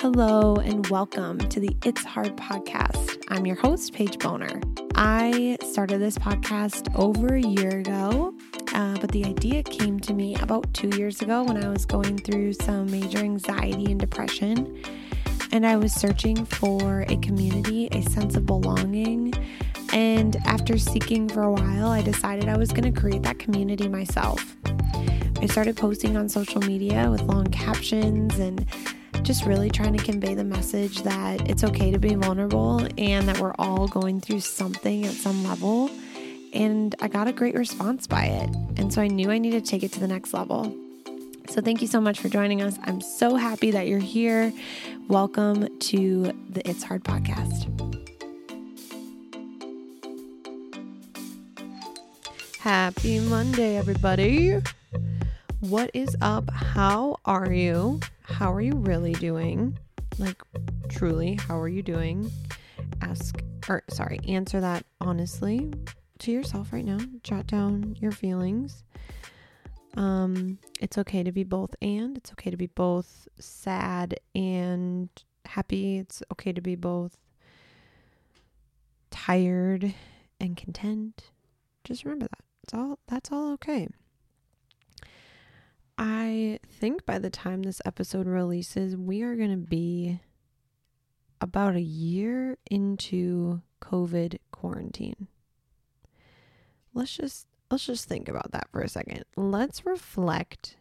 Hello, and welcome to the It's Hard podcast. I'm your host, Paige Boner. I started this podcast over a year ago, uh, but the idea came to me about two years ago when I was going through some major anxiety and depression. And I was searching for a community, a sense of belonging. And after seeking for a while, I decided I was going to create that community myself. I started posting on social media with long captions and just really trying to convey the message that it's okay to be vulnerable and that we're all going through something at some level. And I got a great response by it. And so I knew I needed to take it to the next level. So thank you so much for joining us. I'm so happy that you're here. Welcome to the It's Hard podcast. Happy Monday, everybody. What is up? How are you? How are you really doing? Like, truly, how are you doing? Ask, or sorry, answer that honestly to yourself right now. Jot down your feelings. Um, it's okay to be both and. It's okay to be both sad and happy. It's okay to be both tired and content. Just remember that. It's all that's all okay. I think by the time this episode releases, we are going to be about a year into COVID quarantine. Let's just let's just think about that for a second. Let's reflect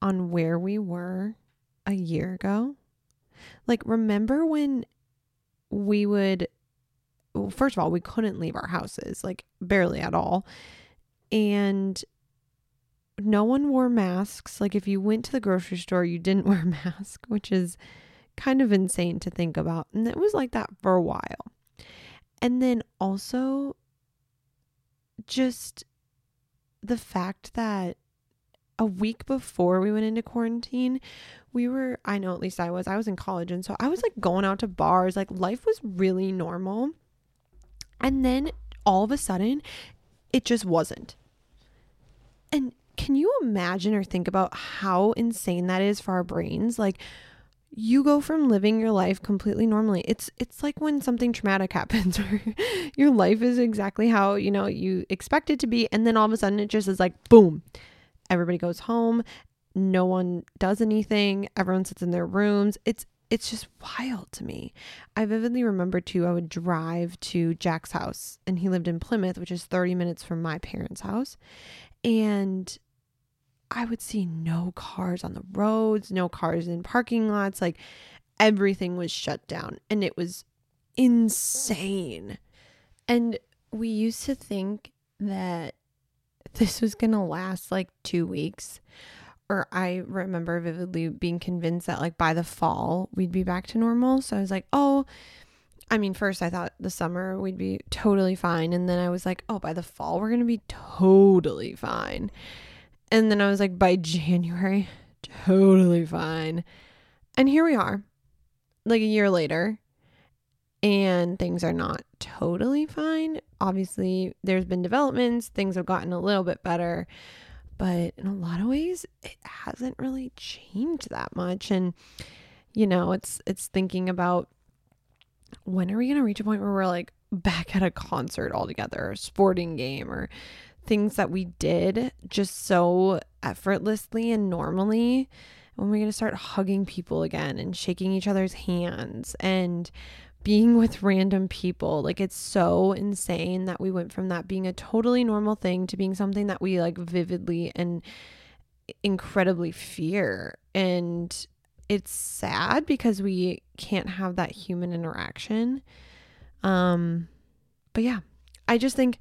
on where we were a year ago. Like remember when we would well, first of all, we couldn't leave our houses, like barely at all. And no one wore masks. Like if you went to the grocery store, you didn't wear a mask, which is kind of insane to think about. And it was like that for a while. And then also just the fact that a week before we went into quarantine, we were, I know at least I was, I was in college. And so I was like going out to bars, like life was really normal. And then all of a sudden, it just wasn't. And can you imagine or think about how insane that is for our brains? Like you go from living your life completely normally. It's it's like when something traumatic happens or your life is exactly how, you know, you expect it to be and then all of a sudden it just is like boom. Everybody goes home, no one does anything, everyone sits in their rooms. It's it's just wild to me. I vividly remember too, I would drive to Jack's house and he lived in Plymouth, which is 30 minutes from my parents' house. And I would see no cars on the roads, no cars in parking lots. Like everything was shut down and it was insane. And we used to think that this was going to last like two weeks. Or I remember vividly being convinced that like by the fall we'd be back to normal. So I was like, oh, I mean, first I thought the summer we'd be totally fine. And then I was like, oh, by the fall we're going to be totally fine. And then I was like, by January, totally fine. And here we are, like a year later, and things are not totally fine. Obviously, there's been developments, things have gotten a little bit better, but in a lot of ways, it hasn't really changed that much. And, you know, it's it's thinking about when are we gonna reach a point where we're like back at a concert all together, a sporting game, or things that we did just so effortlessly and normally when we're going to start hugging people again and shaking each other's hands and being with random people. Like it's so insane that we went from that being a totally normal thing to being something that we like vividly and incredibly fear. And it's sad because we can't have that human interaction. Um but yeah i just think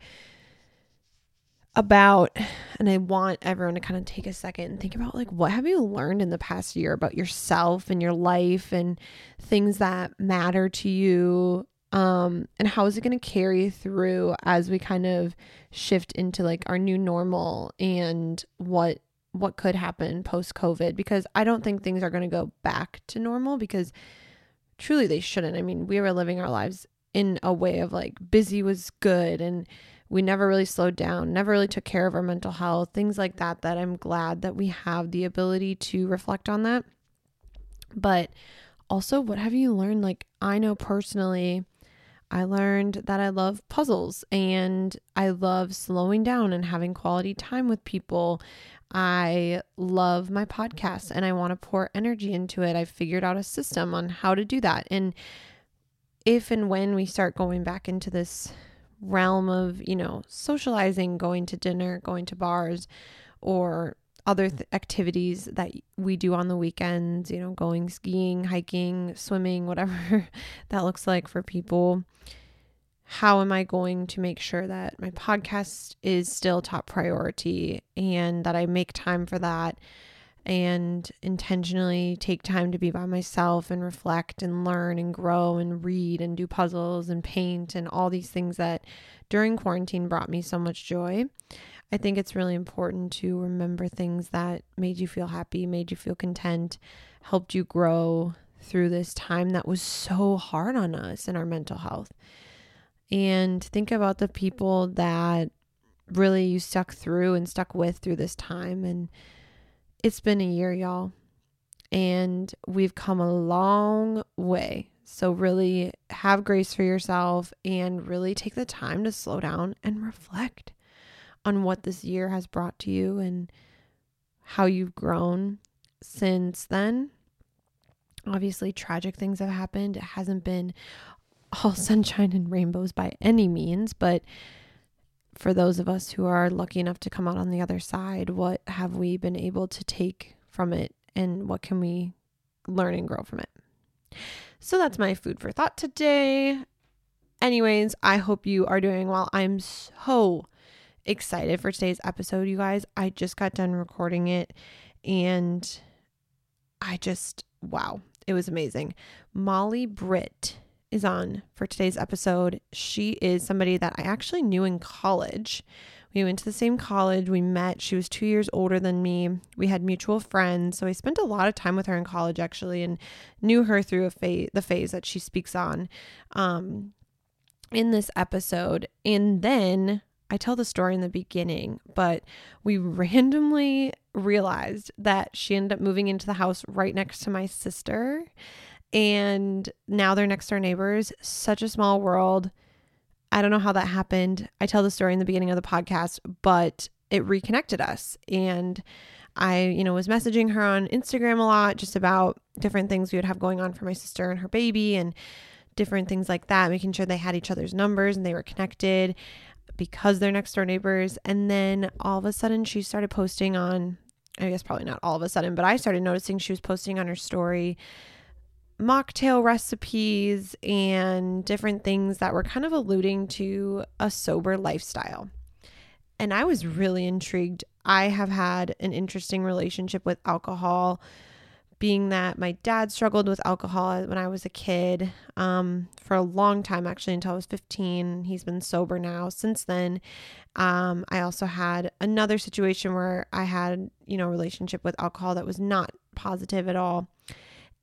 about and I want everyone to kind of take a second and think about like what have you learned in the past year about yourself and your life and things that matter to you um and how is it going to carry through as we kind of shift into like our new normal and what what could happen post covid because I don't think things are going to go back to normal because truly they shouldn't. I mean, we were living our lives in a way of like busy was good and we never really slowed down, never really took care of our mental health, things like that, that I'm glad that we have the ability to reflect on that. But also, what have you learned? Like, I know personally, I learned that I love puzzles and I love slowing down and having quality time with people. I love my podcast and I want to pour energy into it. I've figured out a system on how to do that. And if and when we start going back into this realm of, you know, socializing, going to dinner, going to bars, or other th- activities that we do on the weekends, you know, going skiing, hiking, swimming, whatever that looks like for people. How am I going to make sure that my podcast is still top priority and that I make time for that and intentionally take time to be by myself and reflect and learn and grow and read and do puzzles and paint and all these things that during quarantine brought me so much joy. I think it's really important to remember things that made you feel happy, made you feel content, helped you grow through this time that was so hard on us and our mental health. And think about the people that really you stuck through and stuck with through this time. And it's been a year, y'all. And we've come a long way. So, really have grace for yourself and really take the time to slow down and reflect on what this year has brought to you and how you've grown since then. Obviously, tragic things have happened. It hasn't been all sunshine and rainbows by any means, but for those of us who are lucky enough to come out on the other side, what have we been able to take from it and what can we learn and grow from it? So that's my food for thought today. Anyways, I hope you are doing well. I'm so excited for today's episode, you guys. I just got done recording it and I just, wow, it was amazing. Molly Britt is on for today's episode. She is somebody that I actually knew in college. We went to the same college. We met. She was two years older than me. We had mutual friends. So I spent a lot of time with her in college actually and knew her through a phase, the phase that she speaks on um, in this episode. And then I tell the story in the beginning, but we randomly realized that she ended up moving into the house right next to my sister. And now they're next door neighbors. Such a small world. I don't know how that happened. I tell the story in the beginning of the podcast, but it reconnected us. And I, you know, was messaging her on Instagram a lot just about different things we would have going on for my sister and her baby and different things like that, making sure they had each other's numbers and they were connected because they're next door neighbors. And then all of a sudden she started posting on, I guess probably not all of a sudden, but I started noticing she was posting on her story mocktail recipes and different things that were kind of alluding to a sober lifestyle. And I was really intrigued. I have had an interesting relationship with alcohol being that my dad struggled with alcohol when I was a kid um, for a long time, actually, until I was 15. He's been sober now since then. Um, I also had another situation where I had, you know, a relationship with alcohol that was not positive at all.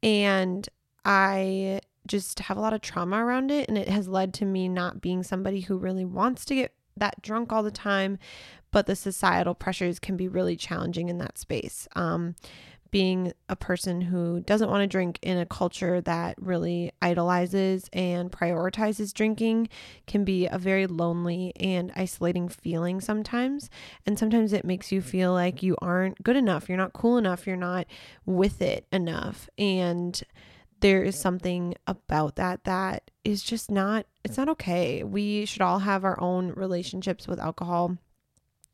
And I just have a lot of trauma around it. And it has led to me not being somebody who really wants to get that drunk all the time. But the societal pressures can be really challenging in that space. Um, being a person who doesn't want to drink in a culture that really idolizes and prioritizes drinking can be a very lonely and isolating feeling sometimes. And sometimes it makes you feel like you aren't good enough, you're not cool enough, you're not with it enough. And there is something about that that is just not it's not okay. We should all have our own relationships with alcohol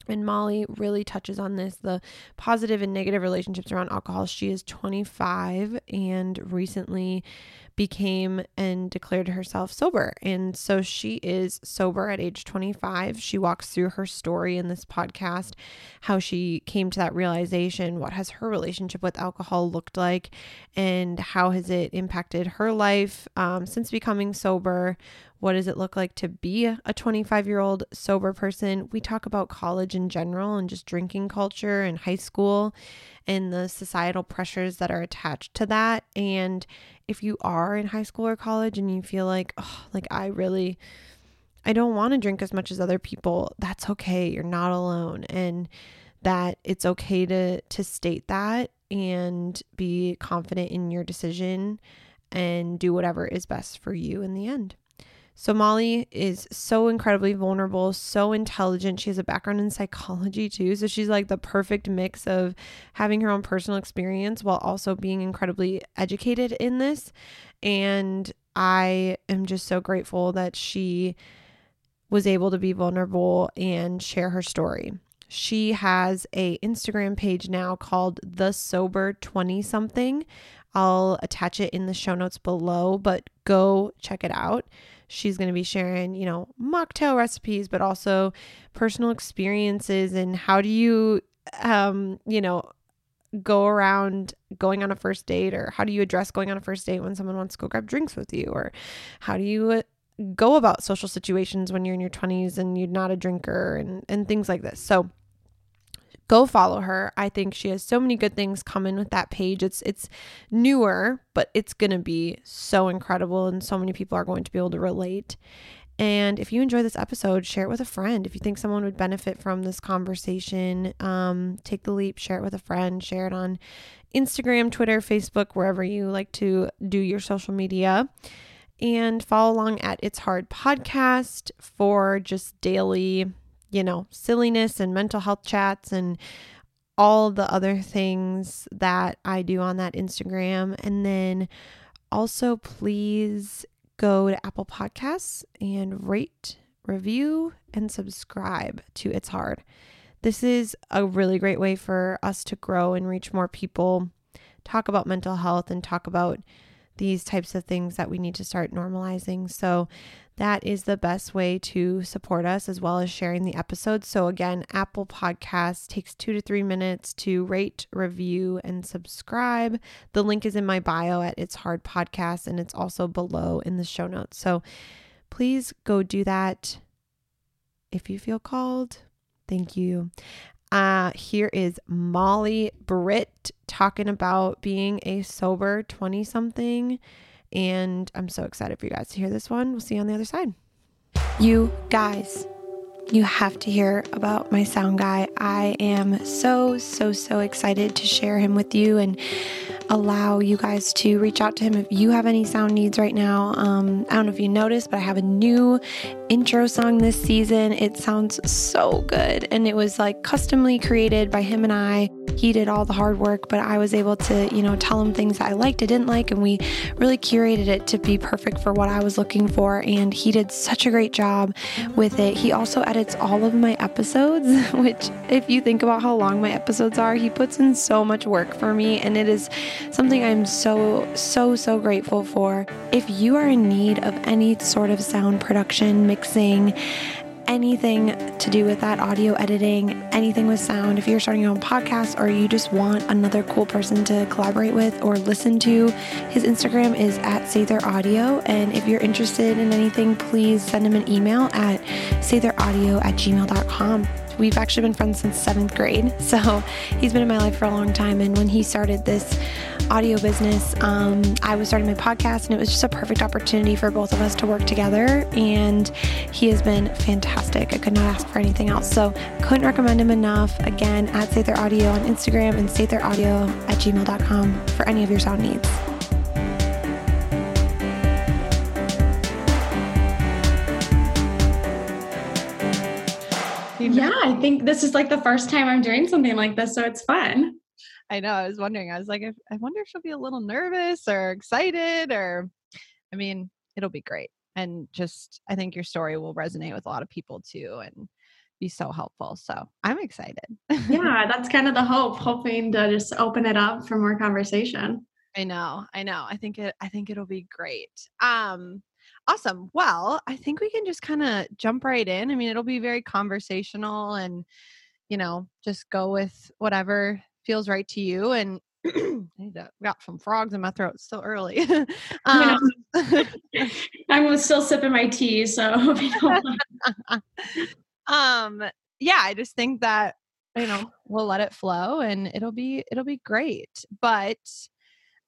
and Molly really touches on this the positive and negative relationships around alcohol. She is 25 and recently became and declared herself sober. And so she is sober at age 25. She walks through her story in this podcast, how she came to that realization, what has her relationship with alcohol looked like, and how has it impacted her life um, since becoming sober, what does it look like to be a 25 year old sober person? We talk about college in general and just drinking culture and high school and the societal pressures that are attached to that. And if you are in high school or college and you feel like, oh, like I really, I don't want to drink as much as other people, that's okay. You're not alone. And that it's okay to to state that and be confident in your decision and do whatever is best for you in the end. So, Molly is so incredibly vulnerable, so intelligent. She has a background in psychology too. So, she's like the perfect mix of having her own personal experience while also being incredibly educated in this. And I am just so grateful that she was able to be vulnerable and share her story. She has a Instagram page now called The Sober 20 something. I'll attach it in the show notes below, but go check it out. She's going to be sharing, you know, mocktail recipes, but also personal experiences and how do you um, you know, go around going on a first date or how do you address going on a first date when someone wants to go grab drinks with you or how do you go about social situations when you're in your 20s and you're not a drinker and and things like this. So go follow her. I think she has so many good things coming with that page. It's it's newer, but it's going to be so incredible and so many people are going to be able to relate. And if you enjoy this episode, share it with a friend. If you think someone would benefit from this conversation, um, take the leap, share it with a friend, share it on Instagram, Twitter, Facebook, wherever you like to do your social media and follow along at It's Hard Podcast for just daily, you know, silliness and mental health chats and all the other things that I do on that Instagram. And then also, please go to Apple Podcasts and rate, review, and subscribe to It's Hard. This is a really great way for us to grow and reach more people, talk about mental health, and talk about these types of things that we need to start normalizing. So that is the best way to support us as well as sharing the episodes. So again, Apple Podcasts takes 2 to 3 minutes to rate, review and subscribe. The link is in my bio at It's Hard Podcast and it's also below in the show notes. So please go do that if you feel called. Thank you. Uh, here is Molly Britt talking about being a sober 20 something. And I'm so excited for you guys to hear this one. We'll see you on the other side. You guys, you have to hear about my sound guy. I am so, so, so excited to share him with you and allow you guys to reach out to him if you have any sound needs right now. Um, I don't know if you noticed, but I have a new intro song this season. It sounds so good. And it was like customly created by him and I. He did all the hard work, but I was able to, you know, tell him things that I liked, I didn't like, and we really curated it to be perfect for what I was looking for. And he did such a great job with it. He also edits all of my episodes, which, if you think about how long my episodes are, he puts in so much work for me, and it is something I'm so, so, so grateful for. If you are in need of any sort of sound production, mixing, anything to do with that audio editing, anything with sound, if you're starting your own podcast or you just want another cool person to collaborate with or listen to, his Instagram is at Sather Audio. And if you're interested in anything, please send him an email at satheraudio at gmail.com. We've actually been friends since seventh grade. So he's been in my life for a long time. And when he started this audio business, um, I was starting my podcast, and it was just a perfect opportunity for both of us to work together. And he has been fantastic. I could not ask for anything else. So couldn't recommend him enough. Again, at Sather Audio on Instagram and satheraudio at gmail.com for any of your sound needs. Yeah, I think this is like the first time I'm doing something like this, so it's fun. I know. I was wondering. I was like, if, I wonder if she'll be a little nervous or excited, or, I mean, it'll be great. And just, I think your story will resonate with a lot of people too, and be so helpful. So I'm excited. yeah, that's kind of the hope, hoping to just open it up for more conversation. I know. I know. I think it. I think it'll be great. Um, awesome. Well, I think we can just kind of jump right in. I mean, it'll be very conversational and, you know, just go with whatever feels right to you. And I got some frogs in my throat. It's still early. um, I'm still sipping my tea, so um, yeah, I just think that you know we'll let it flow, and it'll be it'll be great. But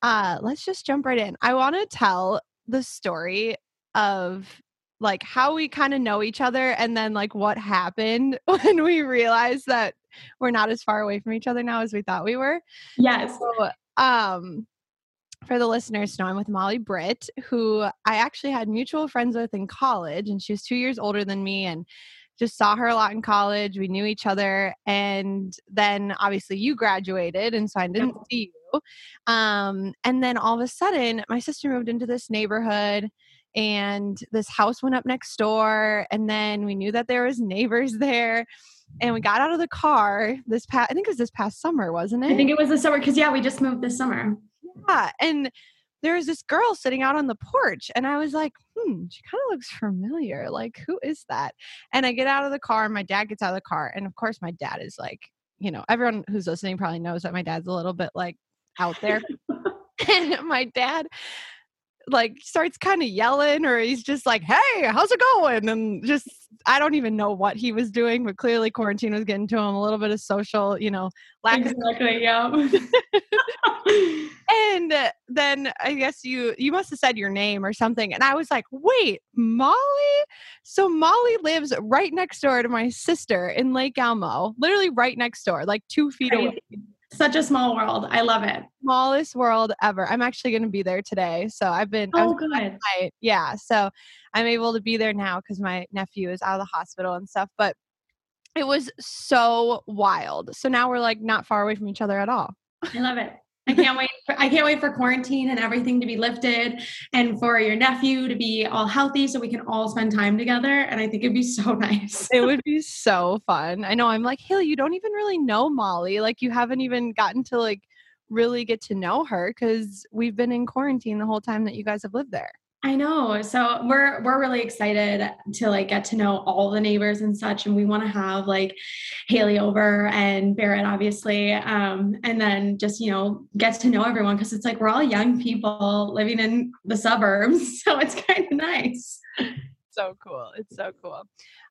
uh, let's just jump right in. I want to tell the story of like how we kind of know each other and then like what happened when we realized that we're not as far away from each other now as we thought we were. Yes. So, um for the listeners know, I'm with Molly Britt, who I actually had mutual friends with in college, and she was two years older than me. And just saw her a lot in college. We knew each other. And then obviously you graduated, and so I didn't see you. Um, and then all of a sudden, my sister moved into this neighborhood and this house went up next door and then we knew that there was neighbors there and we got out of the car this past i think it was this past summer wasn't it I think it? was the summer because yeah, we just moved this summer. yeah and there was this girl sitting out on the porch and i was like hmm she kind of looks familiar like who is that? And i get out of the car and my dad gets out of the car and of course my dad is like you know everyone who's listening probably knows that my dad's a little bit like out there. And my dad like starts kind of yelling or he's just like hey how's it going and just i don't even know what he was doing but clearly quarantine was getting to him a little bit of social you know lack of Yeah. and uh, then i guess you you must have said your name or something and i was like wait molly so molly lives right next door to my sister in lake elmo literally right next door like two feet away Such a small world. I love it. Smallest world ever i'm actually going to be there today so i've been Oh, good. yeah so i'm able to be there now because my nephew is out of the hospital and stuff but it was so wild so now we're like not far away from each other at all I love it. I can't wait. For, I can't wait for quarantine and everything to be lifted, and for your nephew to be all healthy, so we can all spend time together. And I think it'd be so nice. it would be so fun. I know. I'm like, Haley, you don't even really know Molly. Like, you haven't even gotten to like really get to know her because we've been in quarantine the whole time that you guys have lived there. I know. So we're we're really excited to like get to know all the neighbors and such, and we want to have like Haley over and Barrett, obviously, um, and then just you know get to know everyone because it's like we're all young people living in the suburbs, so it's kind of nice. so cool. It's so cool.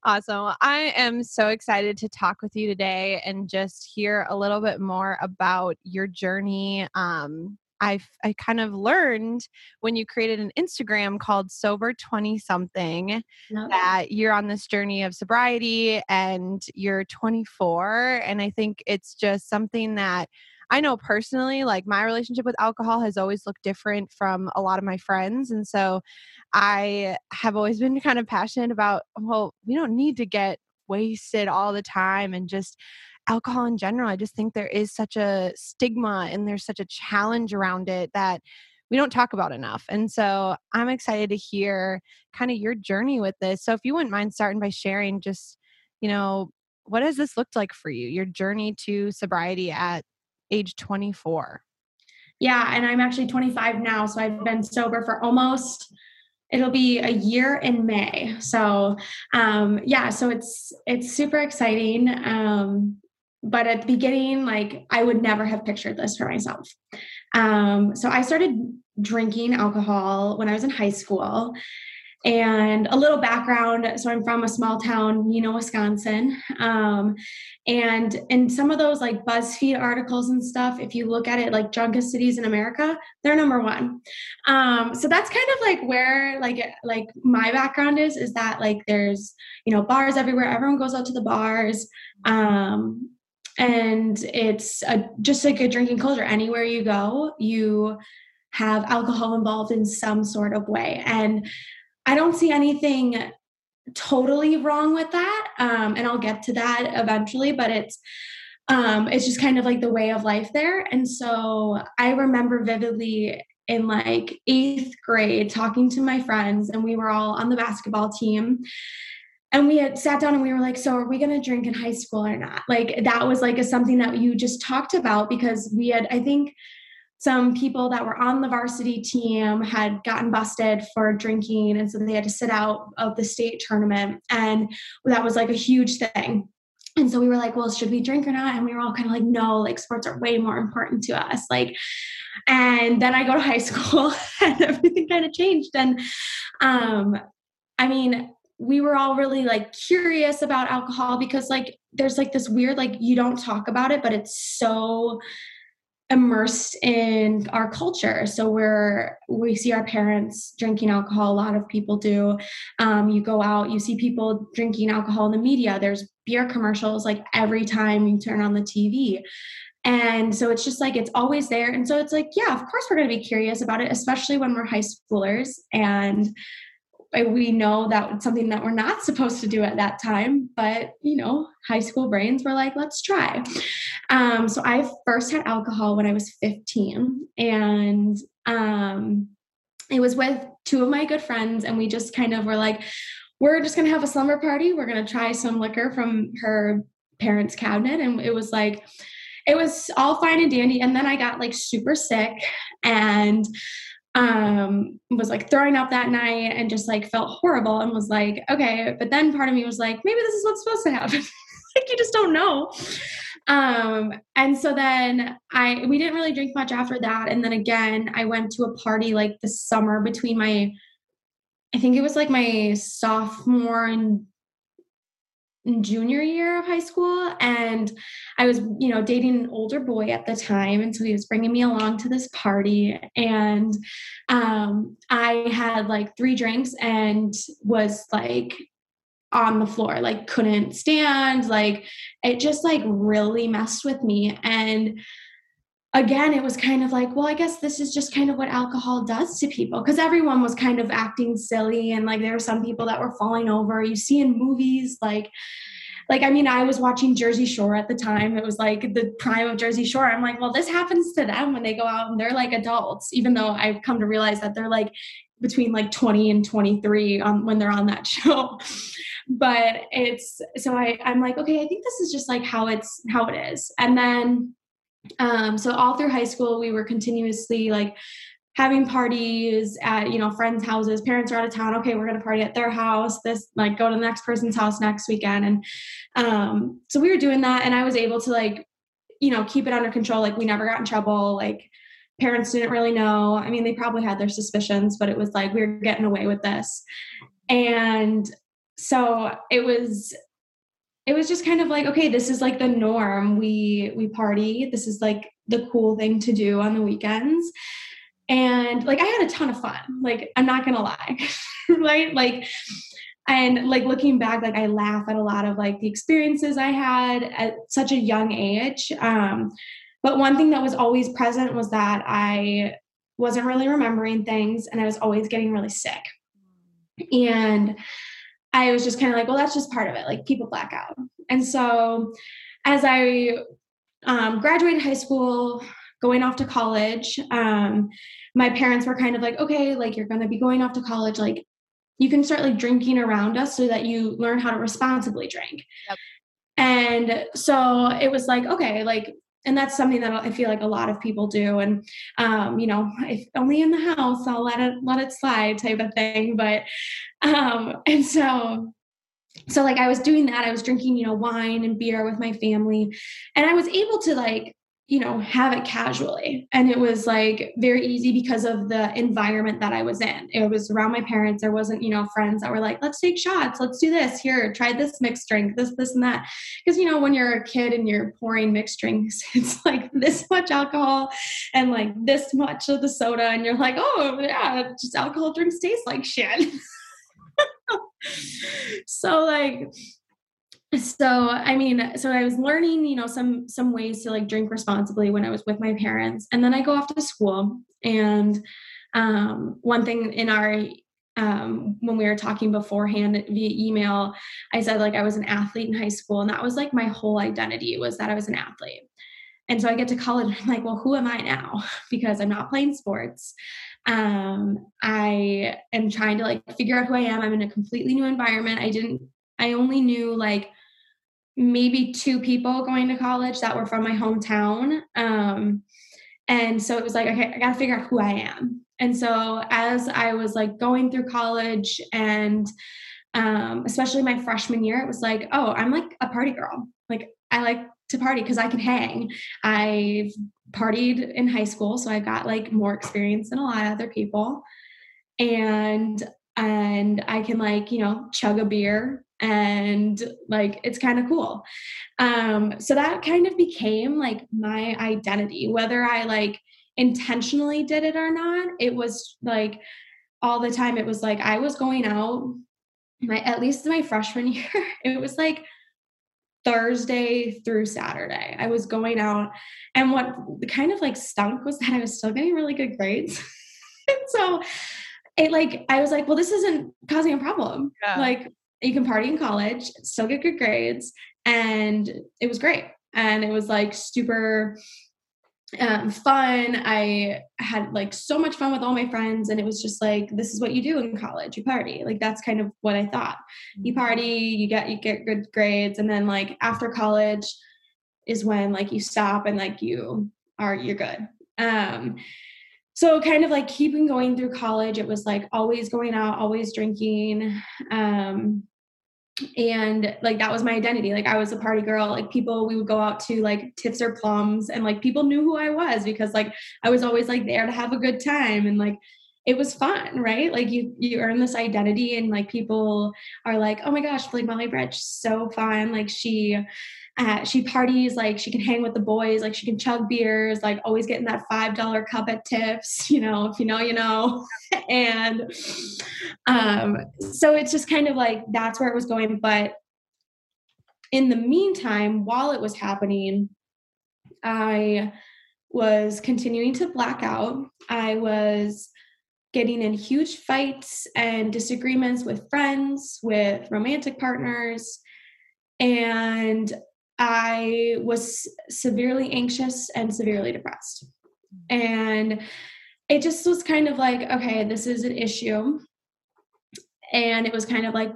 Awesome. I am so excited to talk with you today and just hear a little bit more about your journey. Um, I've I kind of learned when you created an Instagram called Sober 20 something that you're on this journey of sobriety and you're 24 and I think it's just something that I know personally like my relationship with alcohol has always looked different from a lot of my friends and so I have always been kind of passionate about, well, we don't need to get wasted all the time and just alcohol in general. I just think there is such a stigma and there's such a challenge around it that we don't talk about enough. And so I'm excited to hear kind of your journey with this. So if you wouldn't mind starting by sharing just, you know, what has this looked like for you, your journey to sobriety at age 24? Yeah, and I'm actually 25 now, so I've been sober for almost it'll be a year in May. So, um yeah, so it's it's super exciting. Um but at the beginning like I would never have pictured this for myself. Um so I started drinking alcohol when I was in high school. And a little background. So I'm from a small town, you know, Wisconsin. Um, and in some of those like BuzzFeed articles and stuff, if you look at it like drunkest cities in America, they're number one. Um, so that's kind of like where like like my background is, is that like there's you know bars everywhere. Everyone goes out to the bars. Um, and it's a, just like a drinking culture. Anywhere you go, you have alcohol involved in some sort of way. And I don't see anything totally wrong with that. Um, and I'll get to that eventually, but it's um it's just kind of like the way of life there. And so I remember vividly in like eighth grade talking to my friends, and we were all on the basketball team. And we had sat down and we were like, so are we gonna drink in high school or not? Like that was like a something that you just talked about because we had, I think some people that were on the varsity team had gotten busted for drinking and so they had to sit out of the state tournament and that was like a huge thing. And so we were like well should we drink or not? And we were all kind of like no like sports are way more important to us. Like and then i go to high school and everything kind of changed and um i mean we were all really like curious about alcohol because like there's like this weird like you don't talk about it but it's so immersed in our culture. So we're we see our parents drinking alcohol a lot of people do. Um, you go out you see people drinking alcohol in the media. There's beer commercials like every time you turn on the tv And so it's just like it's always there. And so it's like, yeah, of course we're going to be curious about it, especially when we're high schoolers and we know that it's something that we're not supposed to do at that time but you know high school brains were like let's try. Um, so i first had alcohol when i was 15 and um, it was with two of my good friends and we just kind of were like we're just going to have a slumber party. We're going to try some liquor from her parents cabinet. And it was like it was all fine and dandy and then i got like super sick and um was like throwing up that night and just like felt horrible and was like okay but then part of me was like maybe this is what's supposed to happen. Like you just don't know. Um and so then i we didn't really drink much after that. And then again i went to a party like the summer between my i think it was like my sophomore and junior year of high school and i was you know dating an older boy at the time and so he was bringing me along to this party and um i had like three drinks and was like on the floor like couldn't stand like it just like really messed with me and again, it was kind of like, well, I guess this is just kind of what alcohol does to people because everyone was kind of acting silly and like there were some people that were falling over. You see in movies like like I mean, I was watching Jersey Shore at the time. It was like the prime of Jersey Shore. I'm like, well, this happens to them when they go out and they're like adults, even though I've come to realize that they're like between like 20 and 23 um, when they're on that show but it's so I, i'm like okay i think this is just like how it's how it is and then um, so all through high school, we were continuously like having parties at you know friends' houses. Parents are out of town. Okay, we're gonna party at their house. This like go to the next person's house next weekend, and um, so we were doing that, and I was able to like you know keep it under control. Like we never got in trouble. Like parents didn't really know. I mean, they probably had their suspicions, but it was like we were getting away with this, and so it was it was just kind of like okay this is like the norm. We we party. This is like the cool thing to do on the weekends. And like i had a ton of fun. Like i'm not gonna lie. Right? Like and like looking back like i laugh at a lot of like the experiences i had at such a young age. Um but one thing that was always present was that i wasn't really remembering things and i was always getting really sick. And I was just kind of like, well, that's just part of it. Like people black out. And so as I um, graduated high school, going off to college, um, my parents were kind of like, okay, like you're going to be going off to college. Like you can start like drinking around us so that you learn how to responsibly drink. Yep. And so it was like, okay, like and that's something that I feel like a lot of people do. And um, you know, if only in the house, I'll let it let it slide type of thing. But um, and so so like I was doing that. I was drinking, you know, wine and beer with my family, and I was able to like you know have it casually. And it was like very easy because of the environment that i was in. It was around my parents. There wasn't you know friends that were like let's take shots. Let's do this. Here try this mixed drink this this and that. Because you know when you're a kid and you're pouring mixed drinks it's like this much alcohol and like this much of the soda and you're like oh yeah just alcohol drinks taste like shit. So like so i mean so i was learning you know some some ways to like drink responsibly when i was with my parents. And then i go off to school. And um, one thing in our um, when we were talking beforehand via email i said like i was an athlete in high school. And that was like my whole identity was that i was an athlete. And so i get to college and i'm like well who am i now? Because i'm not playing sports. Um, i am trying to like figure out who i am. I'm in a completely new environment. I didn't i only knew like maybe two people going to college that were from my hometown. Um, and so it was like, okay, I got to figure out who I am. And so as I was like going through college and um, especially my freshman year, it was like, oh, I'm like a party girl. Like I like to party because I can hang. I've partied in high school, so I've got like more experience than a lot of other people. And and I can like, you know, chug a beer and like it's kind of cool um so that kind of became like my identity whether i like intentionally did it or not it was like all the time it was like i was going out my at least my freshman year it was like Thursday through Saturday. I was going out, and what kind of like stunk was that I was still getting really good grades. and so it like, I was like, well, this isn't causing a problem. Yeah. Like, you can party in college, still get good grades. And it was great. And it was like super um, fun. I had like so much fun with all my friends, and it was just like this is what you do in college. You party. Like that's kind of what I thought. You mm-hmm. party, you get you get good grades, and then like after college is when like you stop and like you are you're good. Um, so kind of like keeping going through college, it was like always going out, always drinking. Um, and like that was my identity. Like i was a party girl. Like people we would go out to like tips or plums and like people knew who i was because like i was always like there to have a good time. And like it was fun right? Like you you earn this identity and like people are like oh my gosh like molly Bretch so fun. Like she uh, she parties like she can hang with the boys like she can chug beers like always getting that five dollar cup at tips you know if you know you know. And um so it's just kind of like that's where it was going. But in the meantime while it was happening i was continuing to black out. I was getting in huge fights and disagreements with friends with romantic partners. And I was severely anxious and severely depressed. And it just was kind of like, okay, this is an issue. And it was kind of like,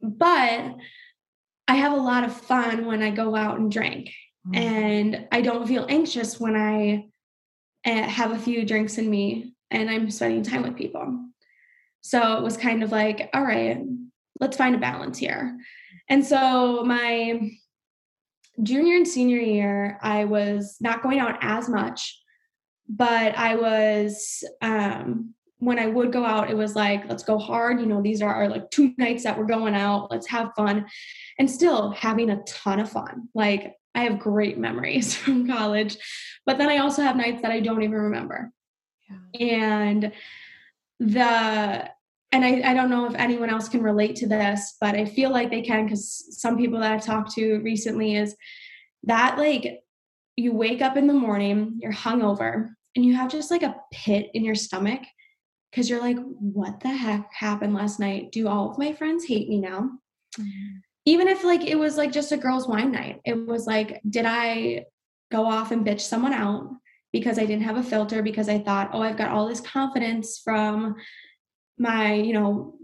but I have a lot of fun when I go out and drink. Mm-hmm. And I don't feel anxious when I eh, have a few drinks in me and I'm spending time with people. So it was kind of like, all right, let's find a balance here. And so my junior and senior year, I was not going out as much, but I was, um, when I would go out, it was like, let's go hard. You know, these are our like two nights that we're going out. Let's have fun. And still having a ton of fun. Like, I have great memories from college, but then I also have nights that I don't even remember. Yeah. And the and I, I don't know if anyone else can relate to this, but I feel like they can because some people that I've talked to recently is that like you wake up in the morning, you're hungover, and you have just like a pit in your stomach because you're like, what the heck happened last night? Do all of my friends hate me now? Mm-hmm. Even if like it was like just a girls' wine night, it was like, did I go off and bitch someone out because I didn't have a filter because I thought, oh, I've got all this confidence from my, you know,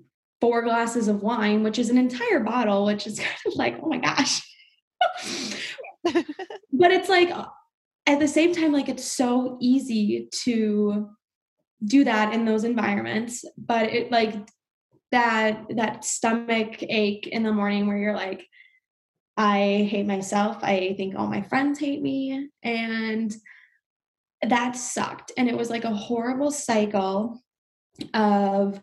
four glasses of wine, which is an entire bottle, which is kind of like, oh my gosh. but it's like at the same time, like it's so easy to do that in those environments, but it like that that stomach ache in the morning where you're like, I hate myself. I think all my friends hate me. And that sucked. And it was like a horrible cycle of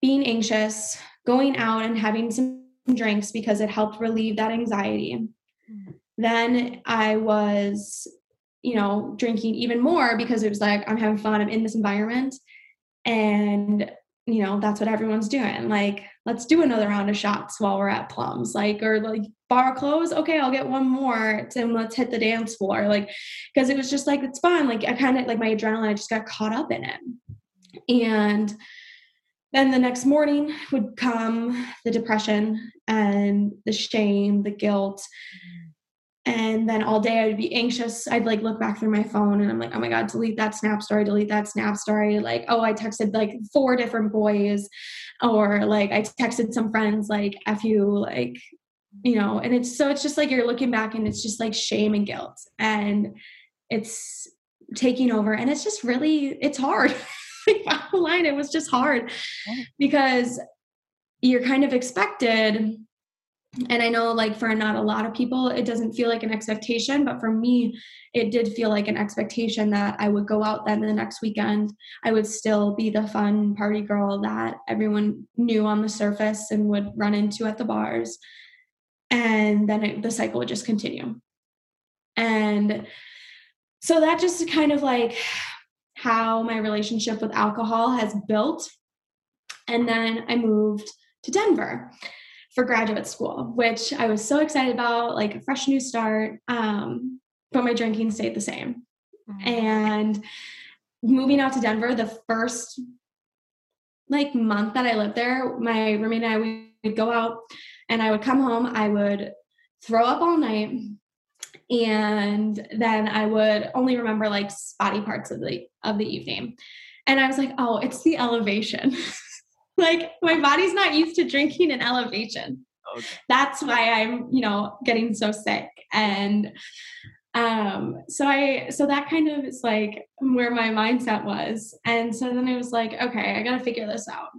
being anxious, going out and having some drinks because it helped relieve that anxiety. Mm. Then I was, you know, drinking even more because it was like, I'm having fun, I'm in this environment. And, you know, that's what everyone's doing. Like, let's do another round of shots while we're at plums. Like, or like bar close, okay, I'll get one more. And let's hit the dance floor. Like, because it was just like, it's fun. Like, I kind of like my adrenaline, I just got caught up in it. And then the next morning would come the depression and the shame, the guilt. And then all day I'd be anxious. I'd like look back through my phone and I'm like, oh my God, delete that snap story, delete that snap story. Like, oh, I texted like four different boys. Or like I texted some friends like F you, like, you know, and it's so it's just like you're looking back and it's just like shame and guilt. And it's taking over. And it's just really, it's hard. bottom line, it was just hard because you're kind of expected. And I know, like, for not a lot of people, it doesn't feel like an expectation, but for me, it did feel like an expectation that I would go out then the next weekend. I would still be the fun party girl that everyone knew on the surface and would run into at the bars. And then it, the cycle would just continue. And so that just kind of like how my relationship with alcohol has built. And then I moved to Denver for graduate school, which I was so excited about, like a fresh new start. Um, but my drinking stayed the same. Mm-hmm. And moving out to Denver, the first like month that I lived there, my roommate and I would go out and I would come home, I would throw up all night and then I would only remember like spotty parts of the of the evening. And I was like, "Oh, it's the elevation." like my body's not used to drinking in elevation. Okay. That's why I'm, you know, getting so sick. And um so i so that kind of is like where my mindset was and so then it was like okay i gotta figure this out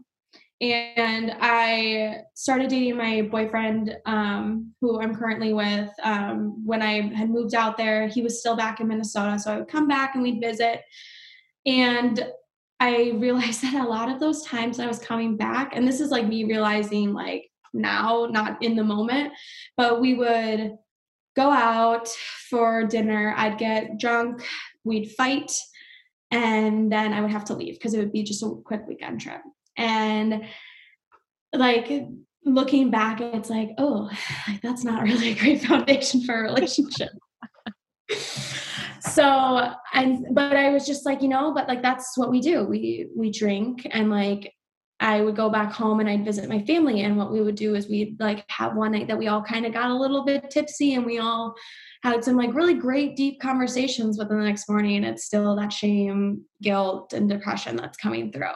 and i started dating my boyfriend um who i'm currently with um when i had moved out there he was still back in minnesota so i would come back and we'd visit and i realized that a lot of those times i was coming back and this is like me realizing like now not in the moment but we would go out for dinner. I'd get drunk, we'd fight, and then I would have to leave because it would be just a quick weekend trip. And like looking back, it's like, oh, like that's not really a great foundation for a relationship. so and but I was just like, you know, but like that's what we do. We we drink and like I would go back home and I'd visit my family. And what we would do is we'd like have one night that we all kind of got a little bit tipsy and we all had some like really great deep conversations. But the next morning, it's still that shame, guilt, and depression that's coming through.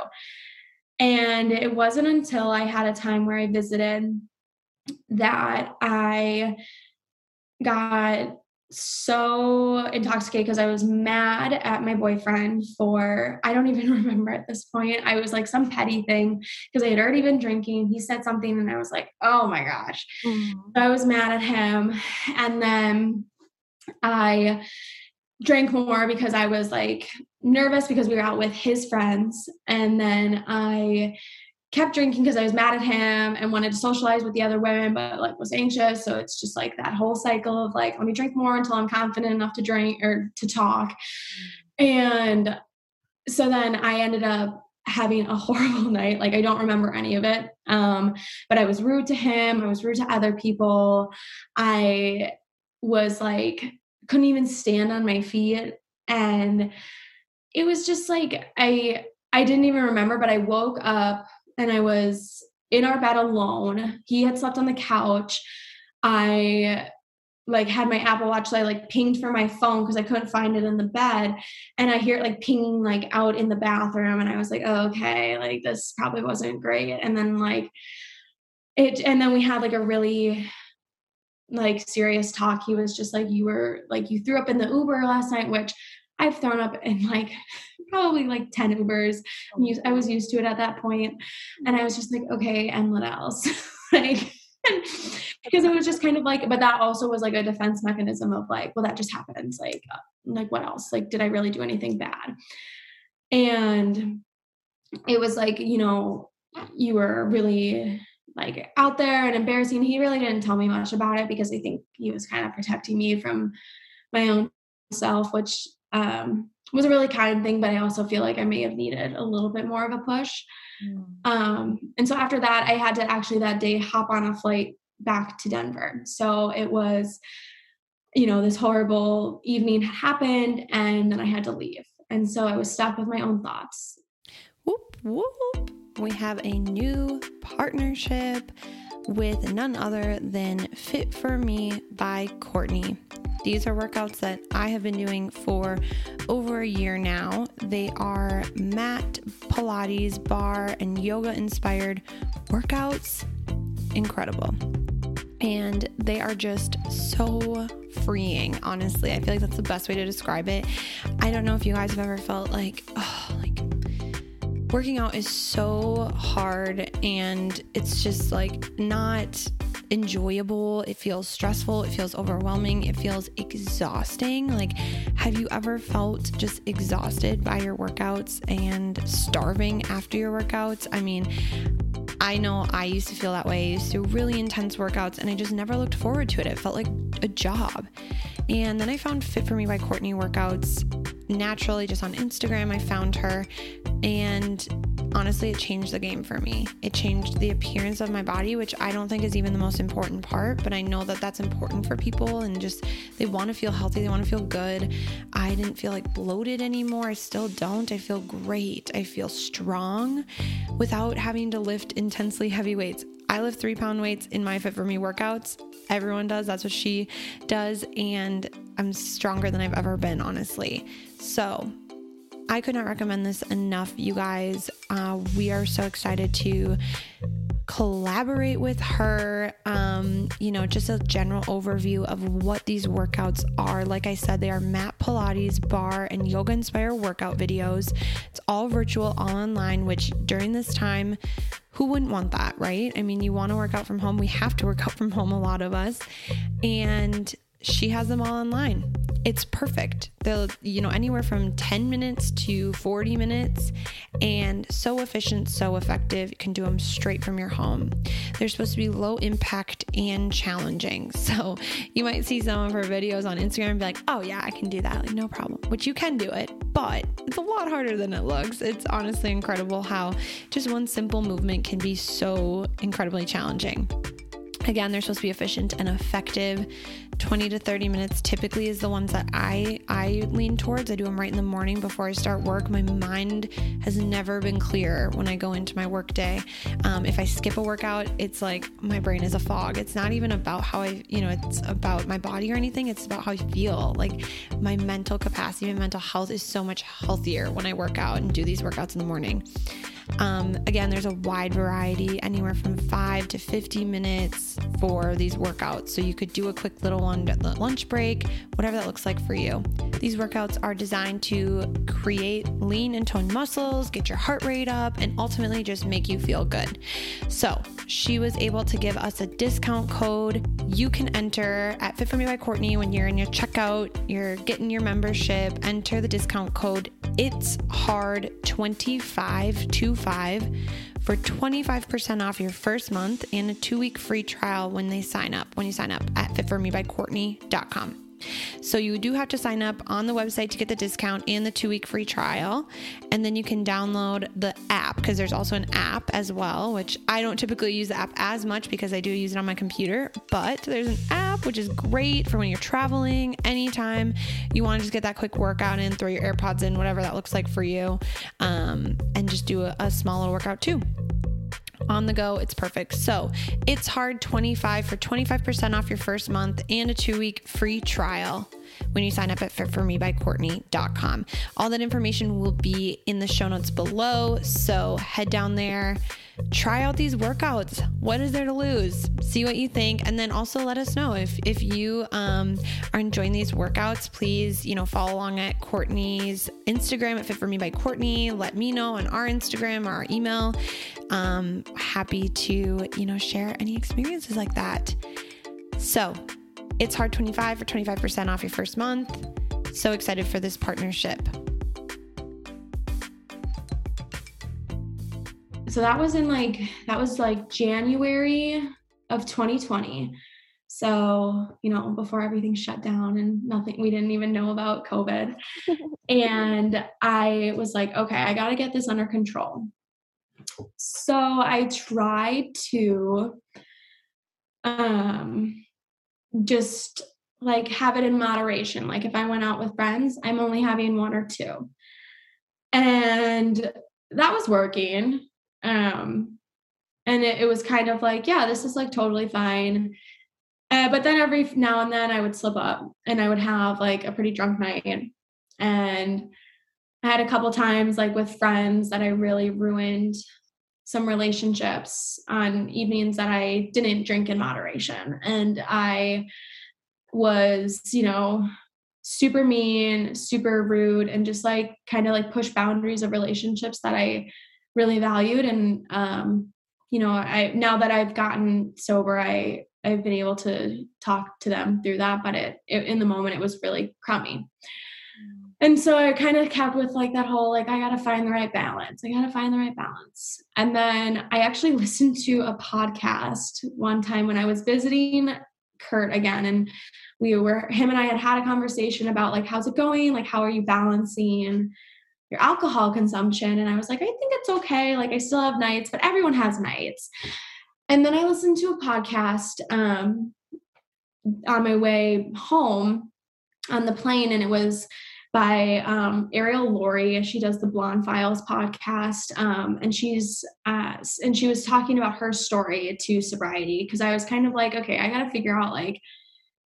And it wasn't until I had a time where I visited that I got so intoxicated because I was mad at my boyfriend for, I don't even remember at this point. I was like some petty thing because I had already been drinking. He said something and I was like, oh my gosh. Mm-hmm. So I was mad at him. And then I drank more because I was like nervous because we were out with his friends. And then I kept drinking because I was mad at him and wanted to socialize with the other women, but like was anxious. So it's just like that whole cycle of like, let me drink more until I'm confident enough to drink or to talk. And so then I ended up having a horrible night. Like I don't remember any of it. Um, but I was rude to him. I was rude to other people. I was like, couldn't even stand on my feet. And it was just like I I didn't even remember, but I woke up and I was in our bed alone. He had slept on the couch. I like had my Apple Watch, so I like pinged for my phone because I couldn't find it in the bed. And I hear it like pinging like out in the bathroom. And I was like, oh, okay, like this probably wasn't great. And then like it, and then we had like a really like serious talk. He was just like, you were like, you threw up in the Uber last night, which I've thrown up in like probably like 10 Ubers. I was used to it at that point. And I was just like, okay, and what else? like, because it was just kind of like, but that also was like a defense mechanism of like, well, that just happens. Like, uh, like what else? Like, did I really do anything bad? And it was like, you know, you were really like out there and embarrassing. He really didn't tell me much about it because I think he was kind of protecting me from my own self, which um, was a really kind thing, but I also feel like I may have needed a little bit more of a push. Mm. Um, and so after that, I had to actually that day hop on a flight back to Denver. So it was, you know, this horrible evening had happened, and then I had to leave. And so I was stuck with my own thoughts. Whoop, whoop. We have a new partnership with none other than Fit for Me by Courtney. These are workouts that I have been doing for over a year now. They are mat, Pilates, barre, and yoga inspired workouts. Incredible. And they are just so freeing, honestly. I feel like that's the best way to describe it. I don't know if you guys have ever felt like, oh, like working out is so hard and it's just like not enjoyable. It feels stressful. It feels overwhelming. It feels exhausting. Like, have you ever felt just exhausted by your workouts and starving after your workouts? I mean, I know I used to feel that way. I used to do really intense workouts and I just never looked forward to it. It felt like a job. And then I found Fit for Me by Courtney workouts naturally just on Instagram. I found her and honestly, it changed the game for me. It changed the appearance of my body, which I don't think is even the most important part, but I know that that's important for people and just they want to feel healthy, they want to feel good. I didn't feel like bloated anymore. I still don't. I feel great. I feel strong without having to lift intensely heavy weights. I lift three pound weights in my Fit for Me workouts. Everyone does. That's what she does. And I'm stronger than I've ever been, honestly. So I could not recommend this enough, you guys. Uh, we are so excited to collaborate with her. Um, you know, just a general overview of what these workouts are. Like I said, they are mat Pilates, barre, and yoga inspired workout videos. It's all virtual, all online, which during this time, who wouldn't want that, right? I mean, you want to work out from home. We have to work out from home, a lot of us. And she has them all online. It's perfect. They'll, you know, anywhere from 10 minutes to 40 minutes and so efficient, so effective. You can do them straight from your home. They're supposed to be low impact and challenging. So you might see some of her videos on Instagram and be like, oh, yeah, I can do that. Like, no problem, which you can do it, but it's a lot harder than it looks. It's honestly incredible how just one simple movement can be so incredibly challenging. Again, they're supposed to be efficient and effective. 20 to 30 minutes typically is the ones that I I lean towards. I do them right in the morning before I start work. My mind has never been clearer when I go into my work day. Um, if I skip a workout, it's like my brain is a fog. It's not even about how I, you know, it's about my body or anything. It's about how I feel. Like my mental capacity, my mental health is so much healthier when I work out and do these workouts in the morning. Um, again, there's a wide variety, anywhere from five to 50 minutes for these workouts. So you could do a quick little one at lunch break, whatever that looks like for you. These workouts are designed to create lean and toned muscles, get your heart rate up, and ultimately just make you feel good. So she was able to give us a discount code you can enter at Fit for Me by Courtney when you're in your checkout, you're getting your membership, enter the discount code It's Hard 2525 for 25% off your first month and a two week free trial when they sign up, when you sign up at fitformebycourtney.com. So you do have to sign up on the website to get the discount and the two week free trial. And then you can download the app because there's also an app as well, which I don't typically use the app as much because I do use it on my computer. But there's an app which is great for when you're traveling, anytime you want to just get that quick workout in, throw your AirPods in, whatever that looks like for you, um, and just do a, a small little workout too on the go. It's perfect. So it's hard 25 for 25% off your first month and a two week free trial when you sign up at fitformebycourtney.com. All that information will be in the show notes below. So head down there, try out these workouts. What is there to lose? See what you think, and then also let us know if if you um, are enjoying these workouts. Please, you know, follow along at Courtney's Instagram at Fit for Me by Courtney. Let me know on our Instagram or our email. Um, happy to you know share any experiences like that. So it's hard 25 for 25% off your first month. So excited for this partnership. So that was in like that was like January of 2020. So, you know, before everything shut down and nothing, we didn't even know about COVID. and I was like, okay, I got to get this under control. So I tried to um just like have it in moderation. Like if I went out with friends, I'm only having one or two. And that was working. Um and it, it was kind of like, yeah, this is like totally fine. Uh, but then every now and then I would slip up and I would have like a pretty drunk night. And I had a couple times like with friends that I really ruined some relationships on evenings that I didn't drink in moderation. And I was, you know, super mean, super rude, and just like kind of like push boundaries of relationships that I really valued. And, um, you know, I now that I've gotten sober, I I've been able to talk to them through that, but it, it in the moment it was really crummy and so I kind of kept with like that whole like I got to find the right balance. I got to find the right balance. And then I actually listened to a podcast one time when I was visiting Kurt again and we were him and I had had a conversation about like how's it going? Like how are you balancing your alcohol consumption. And I was like, I think it's okay. Like I still have nights, but everyone has nights. And then I listened to a podcast um, on my way home on the plane, and it was by um, Arielle Lorre. And she does the Blonde Files podcast, um, and she's uh, and she was talking about her story to sobriety because I was kind of like, okay, I got to figure out like,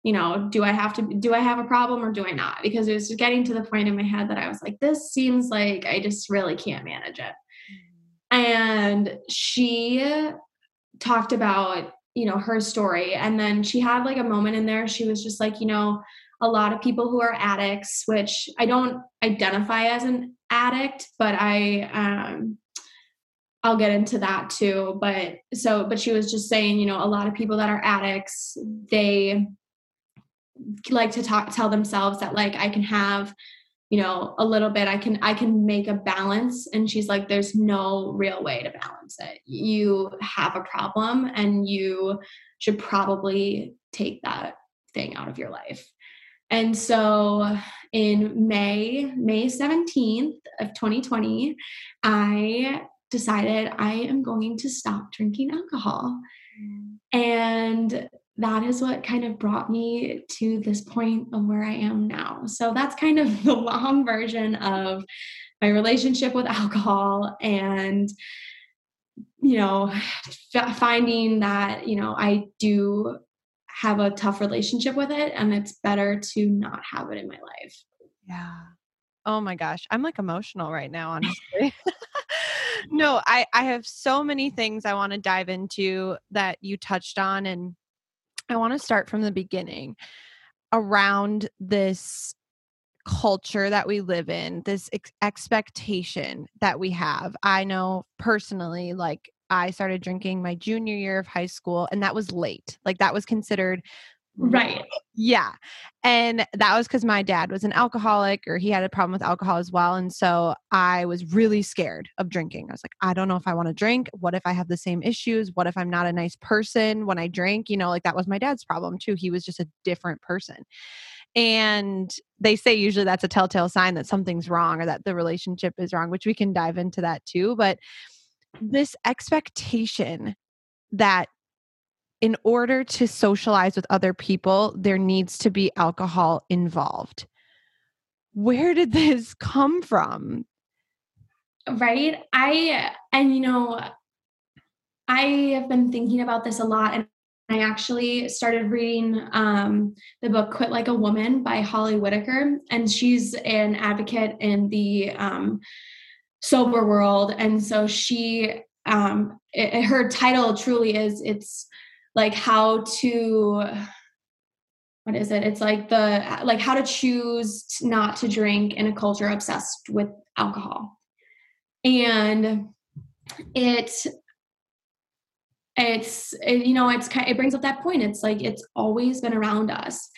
you know, do I have to do I have a problem or do I not? Because it was getting to the point in my head that I was like, this seems like I just really can't manage it. And she talked about you know her story and then she had like a moment in there she was just like you know a lot of people who are addicts which i don't identify as an addict but i um i'll get into that too but so but she was just saying you know a lot of people that are addicts they like to talk tell themselves that like i can have you know a little bit i can i can make a balance. And she's like there's no real way to balance it. You have a problem and you should probably take that thing out of your life. And so in may may 17th of 2020 i decided i am going to stop drinking alcohol. Mm. and that is what kind of brought me to this point of where I am now. So that's kind of the long version of my relationship with alcohol and you know f- finding that you know I do have a tough relationship with it and it's better to not have it in my life. Yeah. Oh my gosh, I'm like emotional right now honestly. no, I I have so many things I want to dive into that you touched on and I want to start from the beginning around this culture that we live in, this ex- expectation that we have. I know personally, like, I started drinking my junior year of high school, and that was late. Like, that was considered Right. Yeah. And that was because my dad was an alcoholic or he had a problem with alcohol as well. And so I was really scared of drinking. I was like, I don't know if I want to drink. What if I have the same issues? What if I'm not a nice person when I drink? You know, like that was my dad's problem too. He was just a different person. And they say usually that's a telltale sign that something's wrong or that the relationship is wrong, which we can dive into that too. But this expectation that in order to socialize with other people, there needs to be alcohol involved. Where did this come from? Right. I, and you know, I have been thinking about this a lot and I actually started reading um, the book Quit Like a Woman by Holly Whitaker, and she's an advocate in the um, sober world. And so she, um, it, her title truly is it's like how to what is it? It's like the like how to choose not to drink in a culture obsessed with alcohol. And it it's it, you know it's it brings up that point. It's like it's always been around us.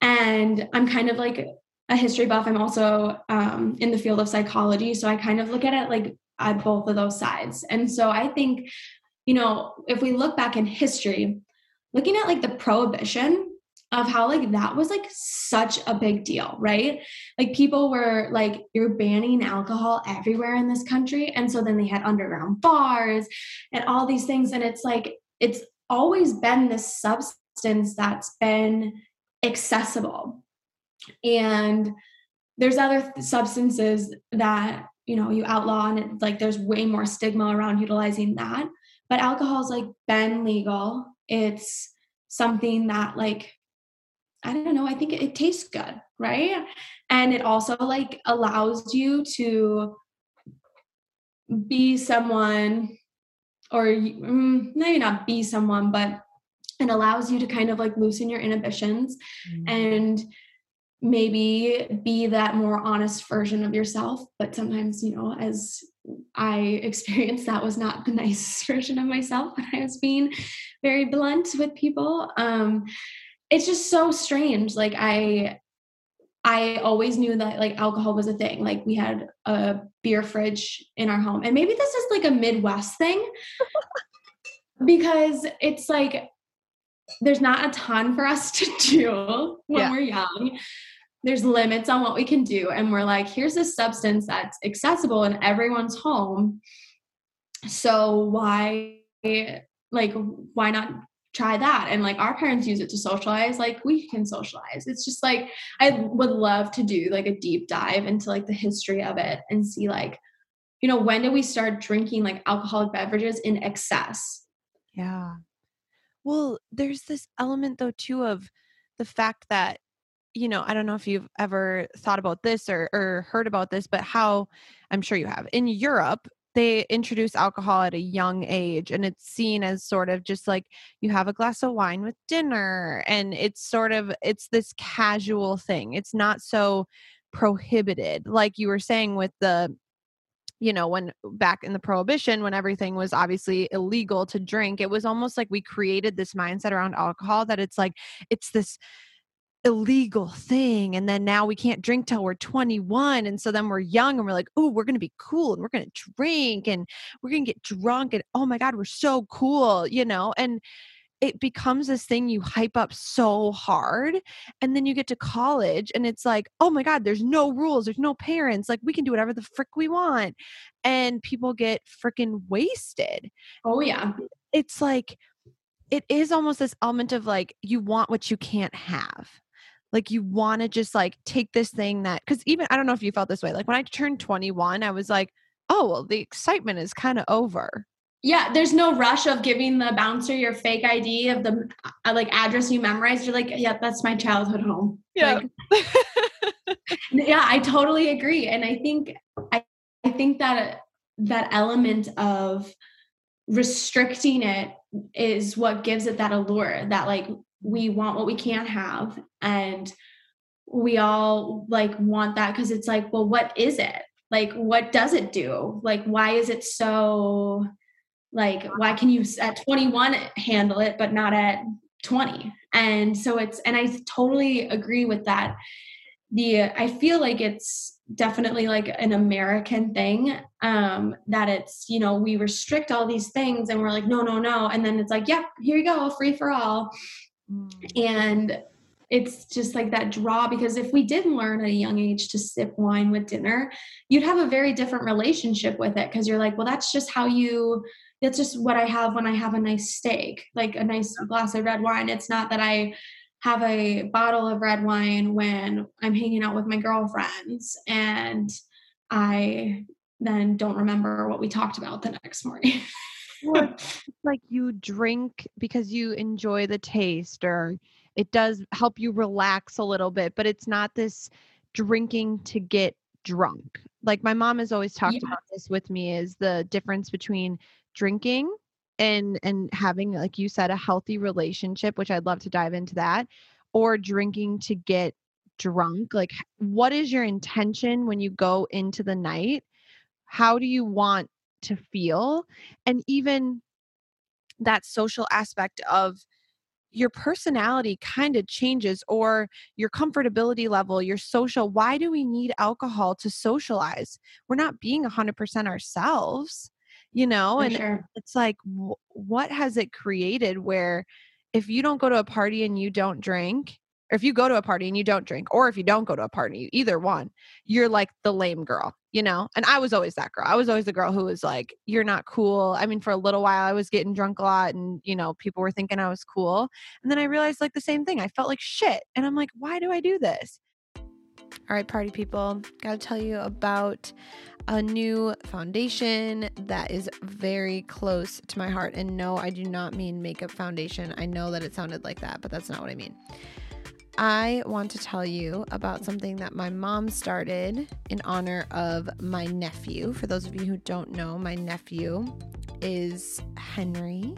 And i'm kind of like a history buff. I'm also um, in the field of psychology. So i kind of look at it like at both of those sides. And so i think you know, if we look back in history, looking at like the prohibition of how like that was like such a big deal, right? Like people were like, you're banning alcohol everywhere in this country. And so then they had underground bars and all these things. And it's like, it's always been this substance that's been accessible. And there's other substances that, you know, you outlaw and it, like there's way more stigma around utilizing that but alcohol's like been legal it's something that like i don't know i think it, it tastes good right and it also like allows you to be someone or mm, maybe not be someone but it allows you to kind of like loosen your inhibitions mm-hmm. and maybe be that more honest version of yourself but sometimes you know as i experienced that was not the nicest version of myself when i was being very blunt with people um it's just so strange like i i always knew that like alcohol was a thing like we had a beer fridge in our home and maybe this is like a midwest thing because it's like there's not a ton for us to do when yeah. we're young there's limits on what we can do. And we're like here's a substance that's accessible in everyone's home. So why like why not try that? And like our parents use it to socialize like we can socialize. It's just like i would love to do like a deep dive into like the history of it and see like you know when did we start drinking like alcoholic beverages in excess? Yeah. Well there's this element though too of the fact that you know i don't know if you've ever thought about this or, or heard about this but how i'm sure you have in europe they introduce alcohol at a young age and it's seen as sort of just like you have a glass of wine with dinner and it's sort of it's this casual thing. It's not so prohibited. Like you were saying with the you know when back in the prohibition when everything was obviously illegal to drink it was almost like we created this mindset around alcohol that it's like it's this illegal thing and then now we can't drink till we're 21 and so then we're young and we're like oh we're going to be cool and we're going to drink and we're going to get drunk and oh my god we're so cool you know and it becomes this thing you hype up so hard and then you get to college and it's like oh my god there's no rules there's no parents like we can do whatever the frick we want and people get freaking wasted. Oh yeah. It's like it is almost this element of like you want what you can't have like you want to just like take this thing that because even i don't know if you felt this way like when i turned 21 i was like oh well the excitement is kind of over. Yeah there's no rush of giving the bouncer your fake id of the uh, like address you memorized. You're like yeah that's my childhood home. Yeah. Like, yeah i totally agree and i think i, I think that that element of restricting it is what gives it that allure that like we want what we can't have and we all like want that because it's like well what is it? Like what does it do? Like why is it so like why can you at 21 handle it but not at 20 and so it's and i totally agree with that. The i feel like it's definitely like an american thing um that it's you know we restrict all these things and we're like no no no. And then it's like yep yeah, here you go free for all. Mm. And it's just like that draw because if we did learn at a young age to sip wine with dinner, you'd have a very different relationship with it because you're like, well, that's just how you that's just what I have when I have a nice steak, like a nice glass of red wine. It's not that I have a bottle of red wine when I'm hanging out with my girlfriends and I then don't remember what we talked about the next morning. like you drink because you enjoy the taste or it does help you relax a little bit, but it's not this drinking to get drunk. Like my mom has always talked yeah. about this with me is the difference between drinking and and having like you said a healthy relationship, which I'd love to dive into that, or drinking to get drunk. Like what is your intention when you go into the night? How do you want to feel and even that social aspect of your personality kind of changes or your comfortability level, your social. Why do we need alcohol to socialize? We're not being 100% ourselves, you know? For and sure. it's like, what has it created where if you don't go to a party and you don't drink, or if you go to a party and you don't drink, or if you don't go to a party, either one, you're like the lame girl, you know? And I was always that girl. I was always the girl who was like, you're not cool. I mean, for a little while, I was getting drunk a lot and, you know, people were thinking I was cool. And then I realized like the same thing. I felt like shit. And I'm like, why do I do this? All right, party people, gotta tell you about a new foundation that is very close to my heart. And no, I do not mean makeup foundation. I know that it sounded like that, but that's not what I mean. I want to tell you about something that my mom started in honor of my nephew. For those of you who don't know, my nephew is Henry,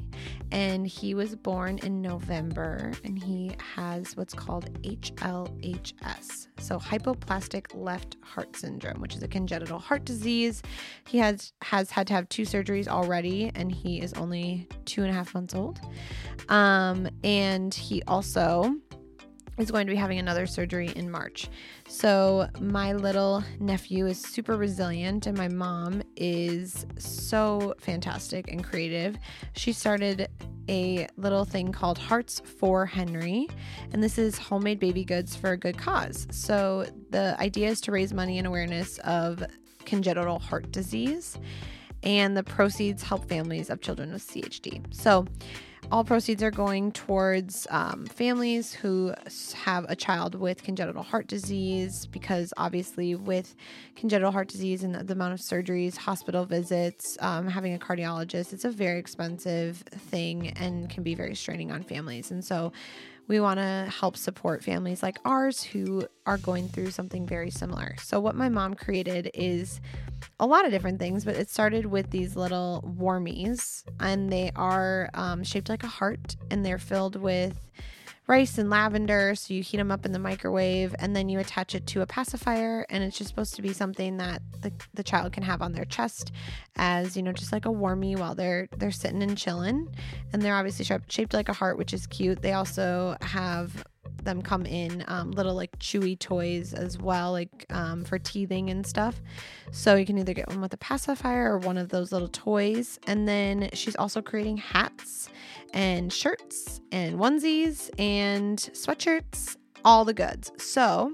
and he was born in November, and he has what's called HLHS, so hypoplastic left heart syndrome, which is a congenital heart disease. He has has had to have two surgeries already, and he is only two and a half months old. Um, and he also is going to be having another surgery in March. So, my little nephew is super resilient, and my mom is so fantastic and creative. She started a little thing called Hearts for Henry, and this is homemade baby goods for a good cause. So the idea is to raise money and awareness of congenital heart disease, and the proceeds help families of children with CHD. So all proceeds are going towards um, families who have a child with congenital heart disease because obviously with congenital heart disease and the, amount of surgeries hospital visits um, having a cardiologist it's a very expensive thing and can be very straining on families. And so we want to help support families like ours who are going through something very similar. So, what my mom created is a lot of different things, but it started with these little warmies, and they are um, shaped like a heart, and they're filled with rice and lavender. So you heat them up in the microwave and then you attach it to a pacifier. And it's just supposed to be something that the, the child can have on their chest as, you know, just like a warmie while they're they're sitting and chilling. And they're obviously shaped, shaped like a heart, which is cute. They also have them come in um, little like chewy toys as well, like um, for teething and stuff. So you can either get one with a pacifier or one of those little toys. And then she's also creating hats and shirts and onesies and sweatshirts, all the goods. So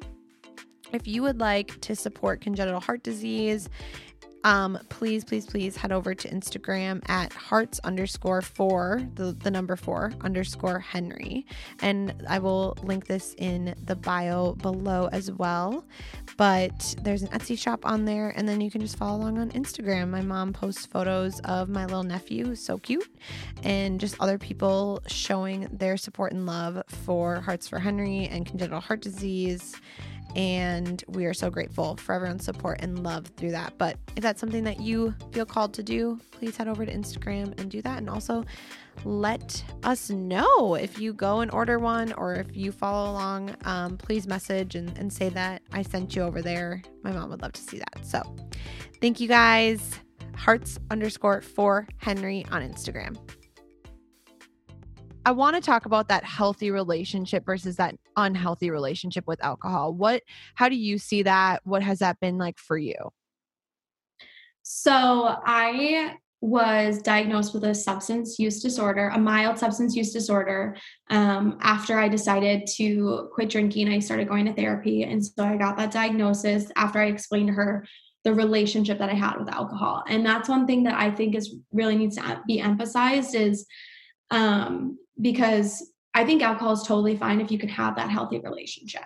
if you would like to support congenital heart disease um, please, please, please head over to Instagram at hearts underscore four, the, the number four underscore Henry. And I will link this in the bio below as well. But there's an Etsy shop on there, and then you can just follow along on Instagram. My mom posts photos of my little nephew, so cute, and just other people showing their support and love for Hearts for Henry and congenital heart disease and we are so grateful for everyone's support and love through that. But if that's something that you feel called to do, please head over to Instagram and do that. And also let us know if you go and order one or if you follow along. Um, please message and, and say that I sent you over there. My mom would love to see that. So thank you guys. Hearts underscore for Henry on Instagram. I want to talk about that healthy relationship versus that unhealthy relationship with alcohol. What how do you see that? What has that been like for you? So, I was diagnosed with a substance use disorder, a mild substance use disorder. Um, after I decided to quit drinking, I started going to therapy. And so I got that diagnosis after I explained to her the relationship that I had with alcohol. And that's one thing that I think is really needs to be emphasized is um, because I think alcohol is totally fine if you can have that healthy relationship.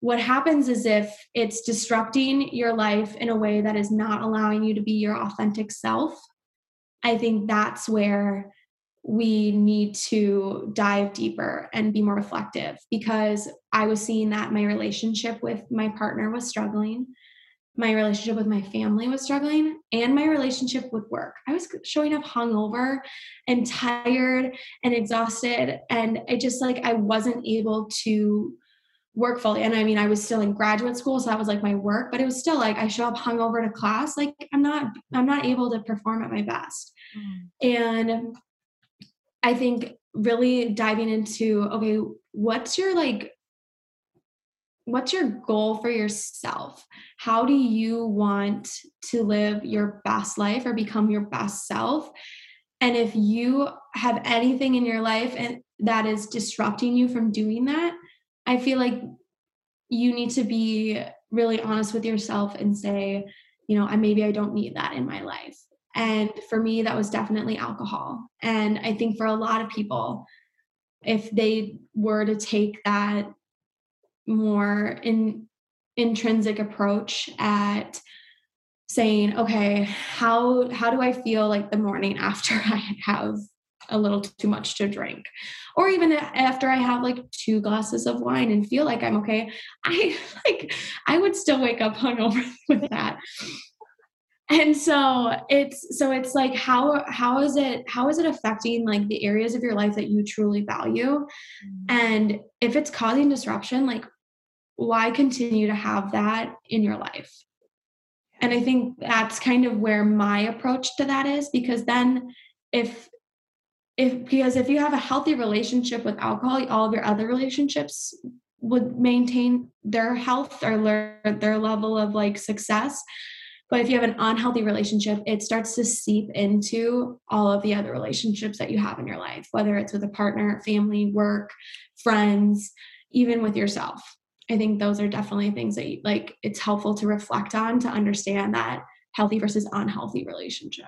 What happens is if it's disrupting your life in a way that is not allowing you to be your authentic self, I think that's where we need to dive deeper and be more reflective because I was seeing that my relationship with my partner was struggling my relationship with my family was struggling and my relationship with work. I was showing up hungover and tired and exhausted. And it just like I wasn't able to work fully. And I mean, I was still in graduate school, so that was like my work, but it was still like I show up hungover to class, like I'm not, I'm not able to perform at my best. Mm. And I think really diving into okay, what's your like what's your goal for yourself? How do you want to live your best life or become your best self? And if you have anything in your life and that is disrupting you from doing that, I feel like you need to be really honest with yourself and say, you know, I maybe I don't need that in my life. And for me, that was definitely alcohol. And I think for a lot of people, if they were to take that more in intrinsic approach at saying okay how how do i feel like the morning after i have a little too much to drink? Or even after i have like two glasses of wine and feel like i'm okay i like i would still wake up hungover with that. And so it's so it's like how how is it how is it affecting like the areas of your life that you truly value? Mm-hmm. and if it's causing disruption like why continue to have that in your life? And I think that's kind of where my approach to that is because then if if because if you have a healthy relationship with alcohol, all of your other relationships would maintain their health or their, their level of like success. But if you have an unhealthy relationship, it starts to seep into all of the other relationships that you have in your life, whether it's with a partner, family, work, friends, even with yourself. I think those are definitely things that like it's helpful to reflect on to understand that healthy versus unhealthy relationship.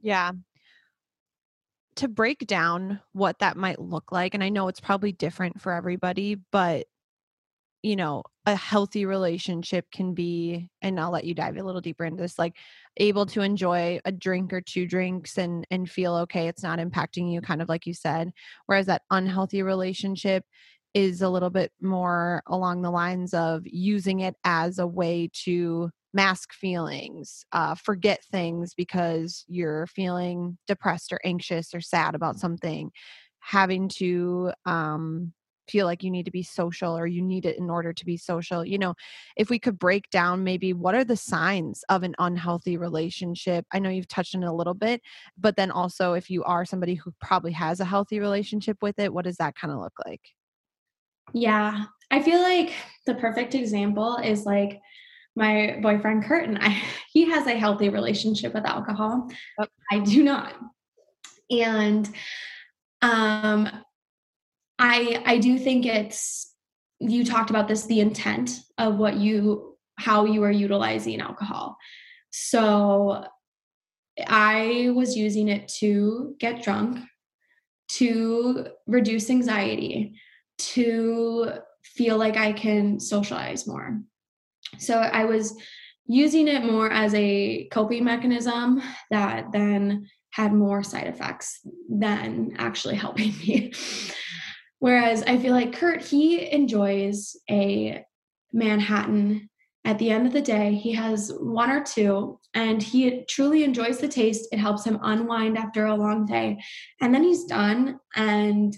Yeah. To break down what that might look like, and I know it's probably different for everybody, but you know, a healthy relationship can be, and I'll let you dive a little deeper into this, like able to enjoy a drink or two drinks and and feel okay. It's not impacting you, kind of like you said. Whereas that unhealthy relationship is a little bit more along the lines of using it as a way to mask feelings, uh, forget things because you're feeling depressed or anxious or sad about something, having to um, feel like you need to be social or you need it in order to be social. You know, if we could break down maybe what are the signs of an unhealthy relationship? I know you've touched on it a little bit, but then also if you are somebody who probably has a healthy relationship with it, what does that kind of look like? Yeah. I feel like the perfect example is like my boyfriend Kurt and I, he has a healthy relationship with alcohol. I do not. And um I I do think it's you talked about this the intent of what you how you are utilizing alcohol. So I was using it to get drunk, to reduce anxiety, to feel like I can socialize more. So I was using it more as a coping mechanism that then had more side effects than actually helping me. Whereas I feel like Kurt, he enjoys a Manhattan. At the end of the day, he has one or two, and he truly enjoys the taste. It helps him unwind after a long day. And then he's done, and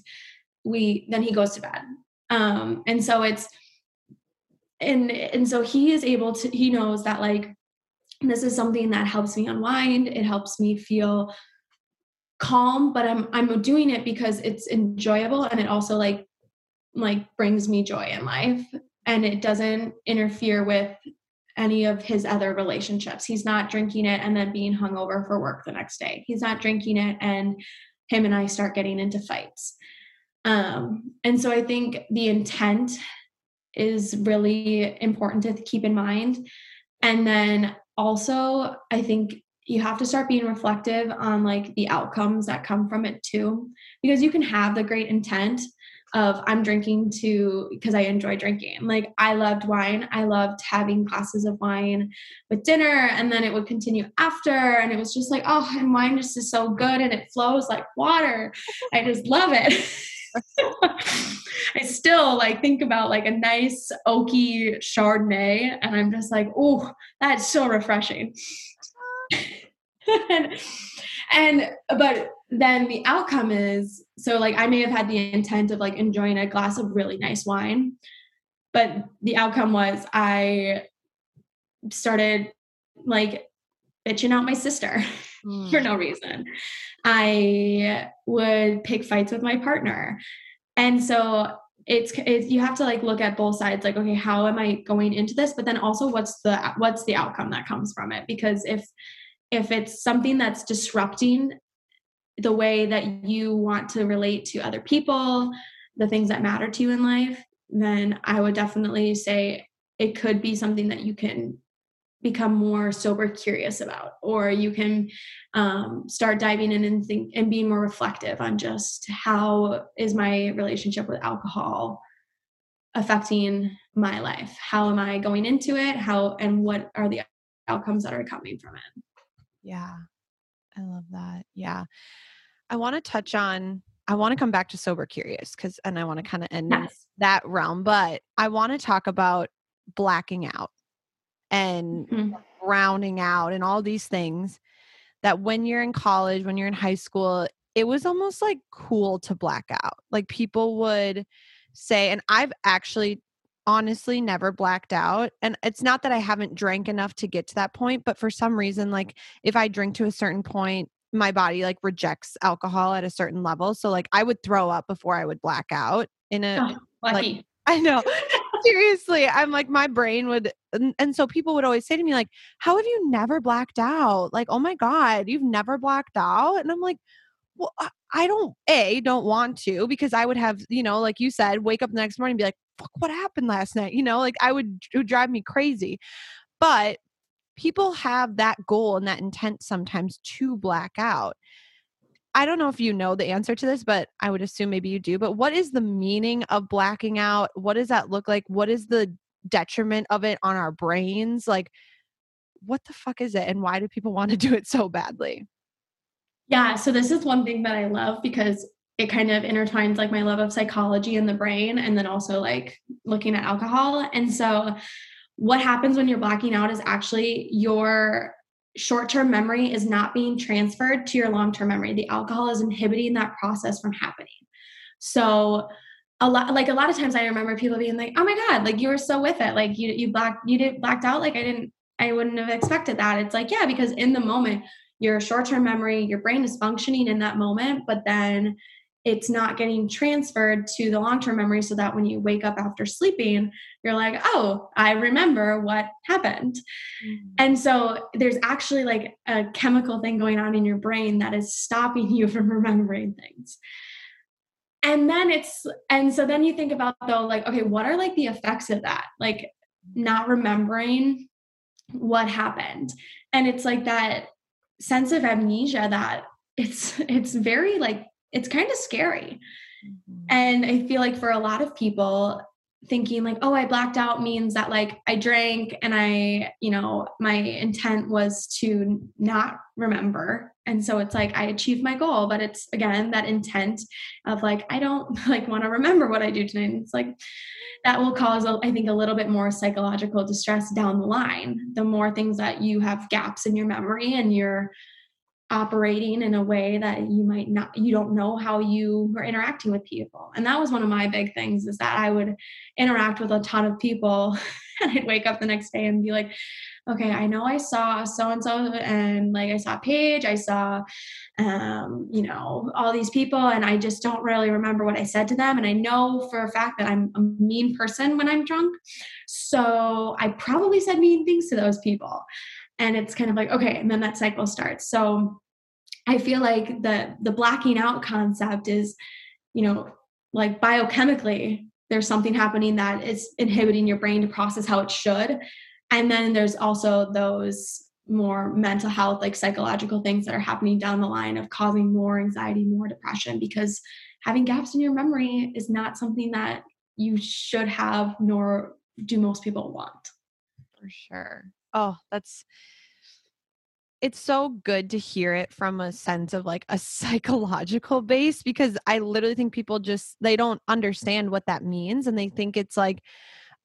we then he goes to bed. Um and so it's and and so he is able to he knows that like this is something that helps me unwind. It helps me feel calm but i'm i'm doing it because it's enjoyable and it also like like brings me joy in life. And it doesn't interfere with any of his other relationships. He's not drinking it and then being hungover for work the next day. He's not drinking it and him and i start getting into fights um, and so I think the intent is really important to keep in mind. And then also, I think you have to start being reflective on like the outcomes that come from it too, because you can have the great intent of I'm drinking to because I enjoy drinking. Like I loved wine. I loved having glasses of wine with dinner and then it would continue after and it was just like, oh, and wine just is so good and it flows like water. I just love it. I still like think about like a nice oaky Chardonnay, and I'm just like, oh, that's so refreshing. and, and but then the outcome is so like I may have had the intent of like enjoying a glass of really nice wine, but the outcome was I started like bitching out my sister mm. for no reason. I would pick fights with my partner. And so it's, it's you have to like look at both sides like okay how am i going into this but then also what's the what's the outcome that comes from it because if if it's something that's disrupting the way that you want to relate to other people the things that matter to you in life then i would definitely say it could be something that you can become more sober curious about or you can um, start diving in and think and being more reflective on just how is my relationship with alcohol affecting my life? How am i going into it? How and what are the outcomes that are coming from it? Yeah. I love that. Yeah. I want to touch on i want to come back to sober curious because and i want to kind of end yes. that realm but i want to talk about blacking out and mm-hmm. rounding out and all these things that when you're in college, when you're in high school, it was almost like cool to black out. Like people would say, and I've actually honestly never blacked out. And it's not that I haven't drank enough to get to that point, but for some reason, like if I drink to a certain point, my body like rejects alcohol at a certain level. So like I would throw up before I would black out in a oh, like I know. seriously, I'm like, my brain would, and, and, so people would always say to me, like, how have you never blacked out? Like, oh my God, you've never blacked out? And I'm like, well, I don't, A, don't want to because I would have, you know, like you said, wake up the next morning and be like, fuck, what happened last night? You know, like I would, it would drive me crazy. But people have that goal and that intent sometimes to black out. I don't know if you know the answer to this, but I would assume maybe you do. But what is the meaning of blacking out? What does that look like? What is the detriment of it on our brains? Like, what the fuck is it? And why do people want to do it so badly? Yeah. So, this is one thing that I love because it kind of intertwines like my love of psychology and the brain, and then also like looking at alcohol. And so, what happens when you're blacking out is actually your short-term memory is not being transferred to your long-term memory. The alcohol is inhibiting that process from happening. So a lot like a lot of times i remember people being like oh my god like you were so with it. Like you you blacked you did blacked out? Like i didn't i wouldn't have expected that. It's like yeah because in the moment your short-term memory your brain is functioning in that moment but then it's not getting transferred to the long term memory so that when you wake up after sleeping, you're like, oh, I remember what happened. Mm-hmm. And so there's actually like a chemical thing going on in your brain that is stopping you from remembering things. And then it's, and so then you think about though, like, okay, what are like the effects of that? Like not remembering what happened. And it's like that sense of amnesia that it's it's very like it's kind of scary. Mm-hmm. And I feel like for a lot of people, thinking like, oh, I blacked out means that like I drank and I, you know, my intent was to not remember. And so it's like I achieved my goal, but it's again that intent of like, I don't like want to remember what I do tonight. And it's like that will cause, I think, a little bit more psychological distress down the line. The more things that you have gaps in your memory and you're operating in a way that you might not you don't know how you are interacting with people. And that was one of my big things is that i would interact with a ton of people. And i'd wake up the next day and be like okay i know i saw so and so and like i saw paige i saw um, you know all these people and i just don't really remember what i said to them. And i know for a fact that i'm a mean person when i'm drunk. So i probably said mean things to those people and it's kind of like okay and then that cycle starts. So i feel like the the blacking out concept is you know like biochemically there's something happening that is inhibiting your brain to process how it should. And then there's also those more mental health like psychological things that are happening down the line of causing more anxiety more depression because having gaps in your memory is not something that you should have nor do most people want. For sure oh, that's it's so good to hear it from a sense of like a psychological base because I literally think people just they don't understand what that means and they think it's like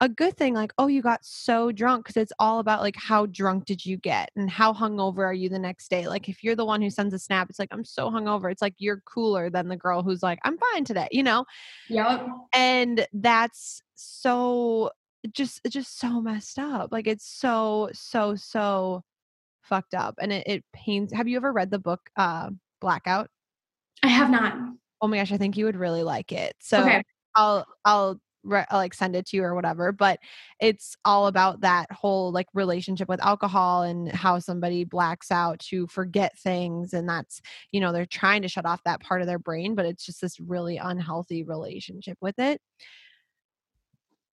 a good thing like oh you got so drunk because it's all about like how drunk did you get and how hungover are you the next day? Like if you're the one who sends a snap it's like i'm so hungover it's like you're cooler than the girl who's like i'm fine today you know? Yep and that's so just just so messed up. Like it's so so so fucked up, and it, it pains. Have you ever read the book uh, Blackout? I have not. Oh my gosh, I think you would really like it. So okay. I'll I'll re- I'll like send it to you or whatever. But it's all about that whole like relationship with alcohol and how somebody blacks out to forget things, and that's you know they're trying to shut off that part of their brain, but it's just this really unhealthy relationship with it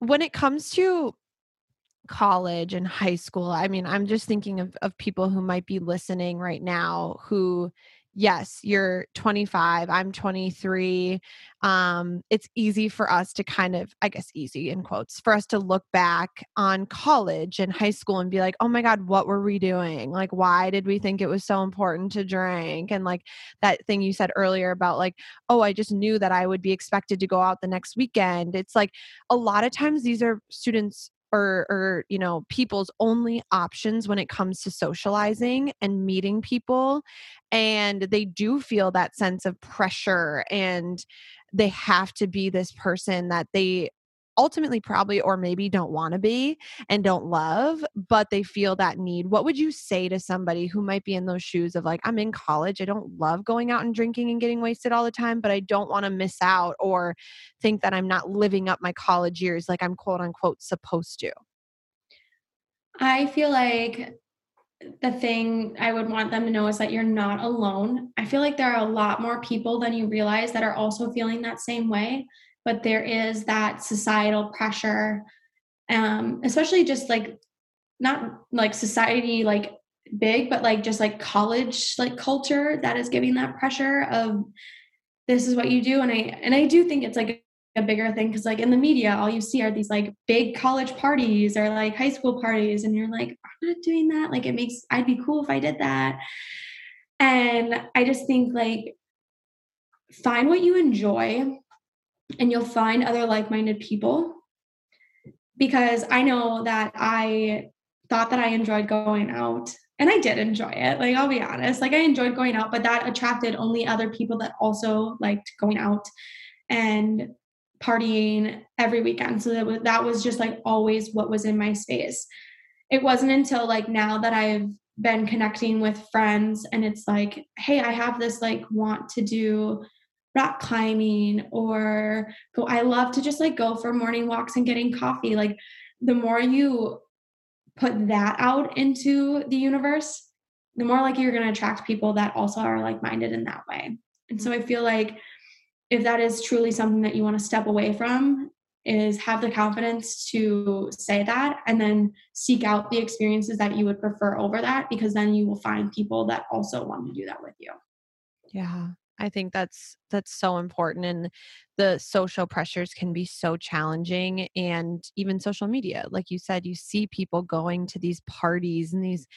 when it comes to college and high school, I mean, I'm just thinking of, of people who might be listening right now who yes, you're 25, I'm 23. Um, it's easy for us to kind of, I guess, easy in quotes, for us to look back on college and high school and be like, oh my God, what were we doing? Like, why did we think it was so important to drink? And like that thing you said earlier about, like, oh, I just knew that I would be expected to go out the next weekend. It's like a lot of times these are students or or you know people's only options when it comes to socializing and meeting people and they do feel that sense of pressure and they have to be this person that they ultimately probably or maybe don't want to be and don't love, but they feel that need. What would you say to somebody who might be in those shoes of like, I'm in college, I don't love going out and drinking and getting wasted all the time, but I don't want to miss out or think that I'm not living up my college years like I'm quote unquote supposed to? I feel like the thing I would want them to know is that you're not alone. I feel like there are a lot more people than you realize that are also feeling that same way but there is that societal pressure um especially just like not like society like big but like just like college like culture that is giving that pressure of this is what you do and i and i do think it's like a bigger thing because like in the media all you see are these like big college parties or like high school parties and you're like i'm not doing that like it makes i'd be cool if i did that. And i just think like find what you enjoy and you'll find other like-minded people because I know that I thought that I enjoyed going out and I did enjoy it. Like I'll be honest, like I enjoyed going out, but that attracted only other people that also liked going out and partying every weekend. So that was, that was just like always what was in my space. It wasn't until like now that I've been connecting with friends and it's like, hey, I have this like want to do rock climbing or go i love to just like go for morning walks and getting coffee. Like the more you put that out into the universe the more like you're going to attract people that also are like minded in that way. And so i mm-hmm. feel like if that is truly something that you want to step away from is have the confidence to say that and then seek out the experiences that you would prefer over that because then you will find people that also want to do that with you. Yeah I think that's that's so important and the social pressures can be so challenging and even social media like you said you see people going to these parties and these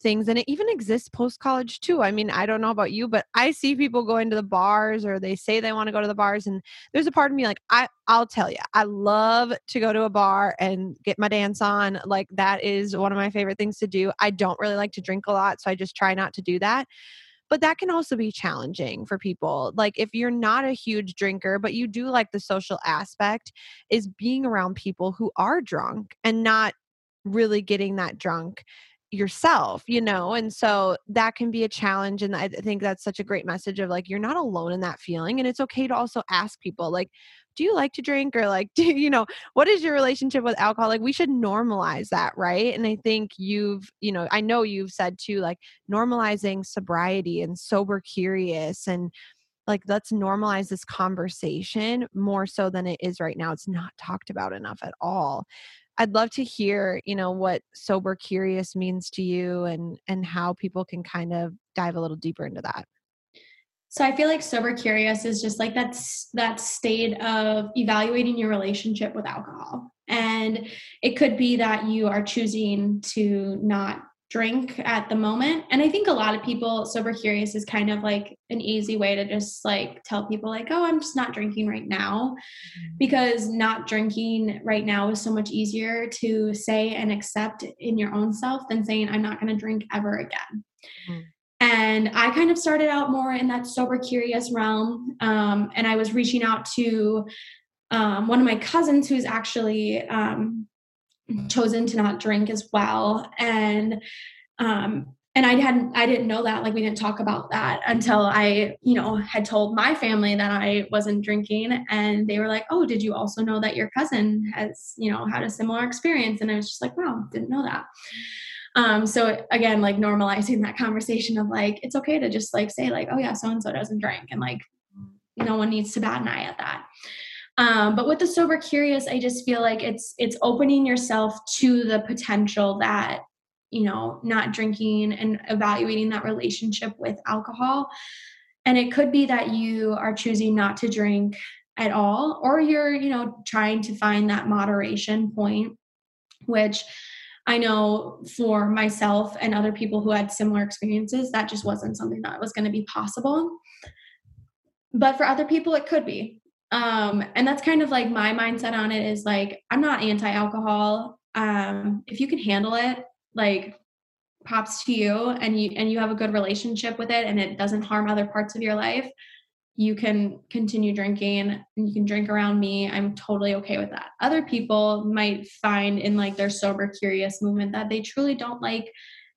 things and it even exists post college too. I mean, I don't know about you, but I see people going to the bars or they say they want to go to the bars and there's a part of me like I I'll tell you. I love to go to a bar and get my dance on. Like that is one of my favorite things to do. I don't really like to drink a lot, so I just try not to do that but that can also be challenging for people like if you're not a huge drinker but you do like the social aspect is being around people who are drunk and not really getting that drunk yourself you know and so that can be a challenge and i think that's such a great message of like you're not alone in that feeling and it's okay to also ask people like do you like to drink? Or like do you know what is your relationship with alcohol? Like we should normalize that right? And i think you've you know i know you've said too like normalizing sobriety and sober curious and like let's normalize this conversation more so than it is right now. It's not talked about enough at all. I'd love to hear you know what sober curious means to you and and how people can kind of dive a little deeper into that so I feel like sober curious is just like that's that state of evaluating your relationship with alcohol. And it could be that you are choosing to not drink at the moment. And I think a lot of people sober curious is kind of like an easy way to just like tell people like, "Oh, I'm just not drinking right now." Mm-hmm. Because not drinking right now is so much easier to say and accept in your own self than saying I'm not going to drink ever again. Mm-hmm. And I kind of started out more in that sober curious realm. Um, and I was reaching out to um, one of my cousins who's actually um, chosen to not drink as well. And um, and I hadn't I didn't know that like we didn't talk about that until I you know had told my family that I wasn't drinking and they were like oh did you also know that your cousin has you know had a similar experience and I was just like wow didn't know that um, so again, like normalizing that conversation of like, it's okay to just like say like, oh yeah, so and so doesn't drink, and like, no one needs to bat an eye at that. Um, but with the sober curious, I just feel like it's it's opening yourself to the potential that you know not drinking and evaluating that relationship with alcohol. And it could be that you are choosing not to drink at all, or you're you know trying to find that moderation point, which I know for myself and other people who had similar experiences, that just wasn't something that was going to be possible. But for other people, it could be. Um, and that's kind of like my mindset on it is like, I'm not anti alcohol. Um, if you can handle it, like, props to you and you and you have a good relationship with it and it doesn't harm other parts of your life you can continue drinking and you can drink around me. I'm totally okay with that. Other people might find in like their sober curious movement that they truly don't like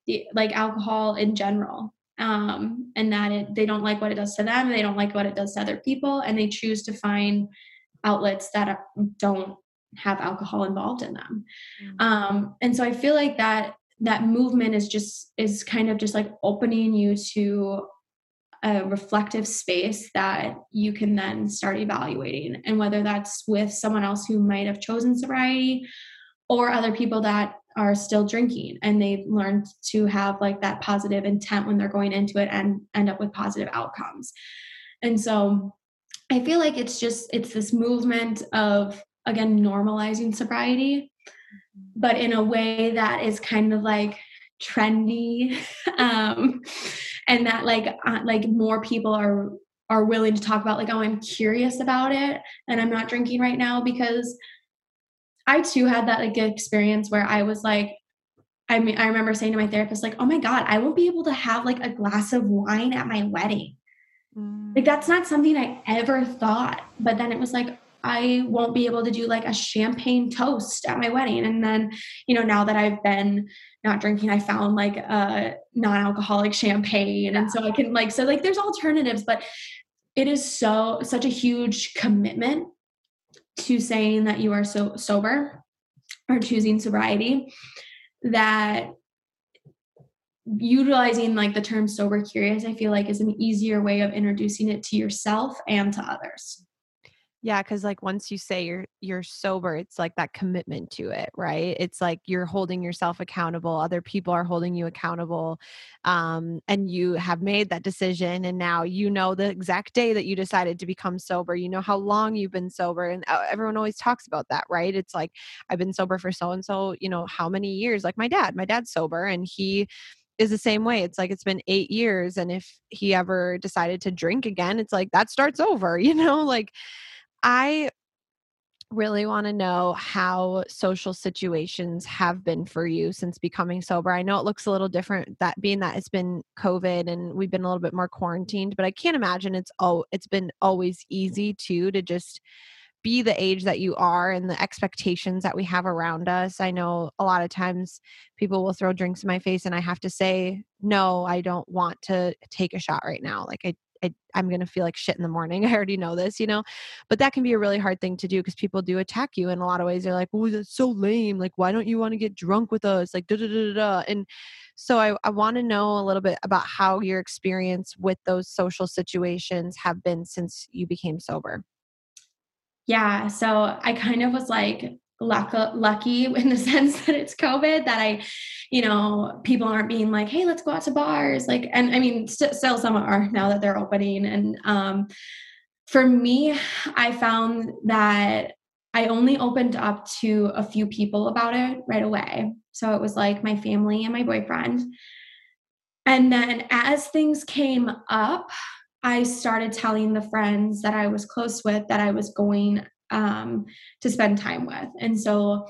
the like alcohol in general. Um, and that it, they don't like what it does to them, they don't like what it does to other people, and they choose to find outlets that don't have alcohol involved in them. Mm-hmm. Um, and so I feel like that that movement is just is kind of just like opening you to a reflective space that you can then start evaluating. And whether that's with someone else who might have chosen sobriety or other people that are still drinking and they've learned to have like that positive intent when they're going into it and end up with positive outcomes. And so i feel like it's just it's this movement of again normalizing sobriety but in a way that is kind of like trendy. Um and that like uh, like more people are are willing to talk about like oh i'm curious about it and i'm not drinking right now because i too had that like experience where i was like i mean i remember saying to my therapist like oh my god i won't be able to have like a glass of wine at my wedding mm. like that's not something i ever thought but then it was like I won't be able to do like a champagne toast at my wedding. And then, you know, now that I've been not drinking, I found like a non alcoholic champagne. And so I can like, so like there's alternatives, but it is so, such a huge commitment to saying that you are so sober or choosing sobriety that utilizing like the term sober curious i feel like is an easier way of introducing it to yourself and to others yeah, because like once you say you're you're sober, it's like that commitment to it, right? It's like you're holding yourself accountable. Other people are holding you accountable, um, and you have made that decision. And now you know the exact day that you decided to become sober. You know how long you've been sober, and uh, everyone always talks about that, right? It's like I've been sober for so and so, you know, how many years? Like my dad, my dad's sober, and he is the same way. It's like it's been eight years, and if he ever decided to drink again, it's like that starts over, you know, like I really want to know how social situations have been for you since becoming sober. I know it looks a little different that being that it's been COVID and we've been a little bit more quarantined, but I can't imagine it's oh it's been always easy too to just be the age that you are and the expectations that we have around us. I know a lot of times people will throw drinks in my face and I have to say, no, I don't want to take a shot right now. Like I I, am going to feel like shit in the morning. I already know this, you know, but that can be a really hard thing to do because people do attack you in a lot of ways. They're like, oh, that's so lame. Like, why don't you want to get drunk with us? Like, da da da da. And so I, I want to know a little bit about how your experience with those social situations have been since you became sober. Yeah. So I kind of was like, luck, lucky in the sense that it's COVID that I, you know, people aren't being like, hey, let's go out to bars. Like, and I mean, st- still some are now that they're opening. And um, for me, I found that I only opened up to a few people about it right away. So it was like my family and my boyfriend. And then as things came up, I started telling the friends that I was close with that I was going um, to spend time with. And so,